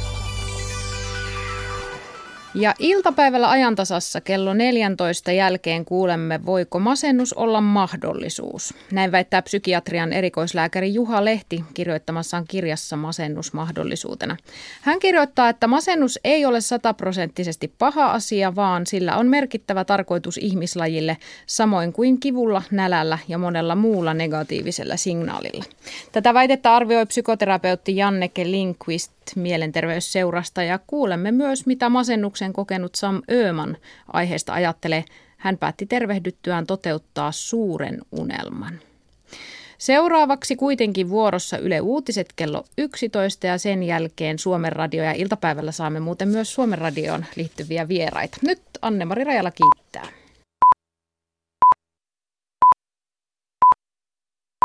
Ja iltapäivällä ajantasassa kello 14 jälkeen kuulemme, voiko masennus olla mahdollisuus. Näin väittää psykiatrian erikoislääkäri Juha Lehti kirjoittamassaan kirjassa masennus mahdollisuutena. Hän kirjoittaa, että masennus ei ole sataprosenttisesti paha asia, vaan sillä on merkittävä tarkoitus ihmislajille, samoin kuin kivulla, nälällä ja monella muulla negatiivisella signaalilla. Tätä väitettä arvioi psykoterapeutti Janneke Linkvist mielenterveysseurasta ja kuulemme myös, mitä masennuksen kokenut Sam Öman aiheesta ajattelee. Hän päätti tervehdyttyään toteuttaa suuren unelman. Seuraavaksi kuitenkin vuorossa Yle Uutiset kello 11 ja sen jälkeen Suomen Radio ja iltapäivällä saamme muuten myös Suomen Radioon liittyviä vieraita. Nyt Anne-Mari Rajala kiittää.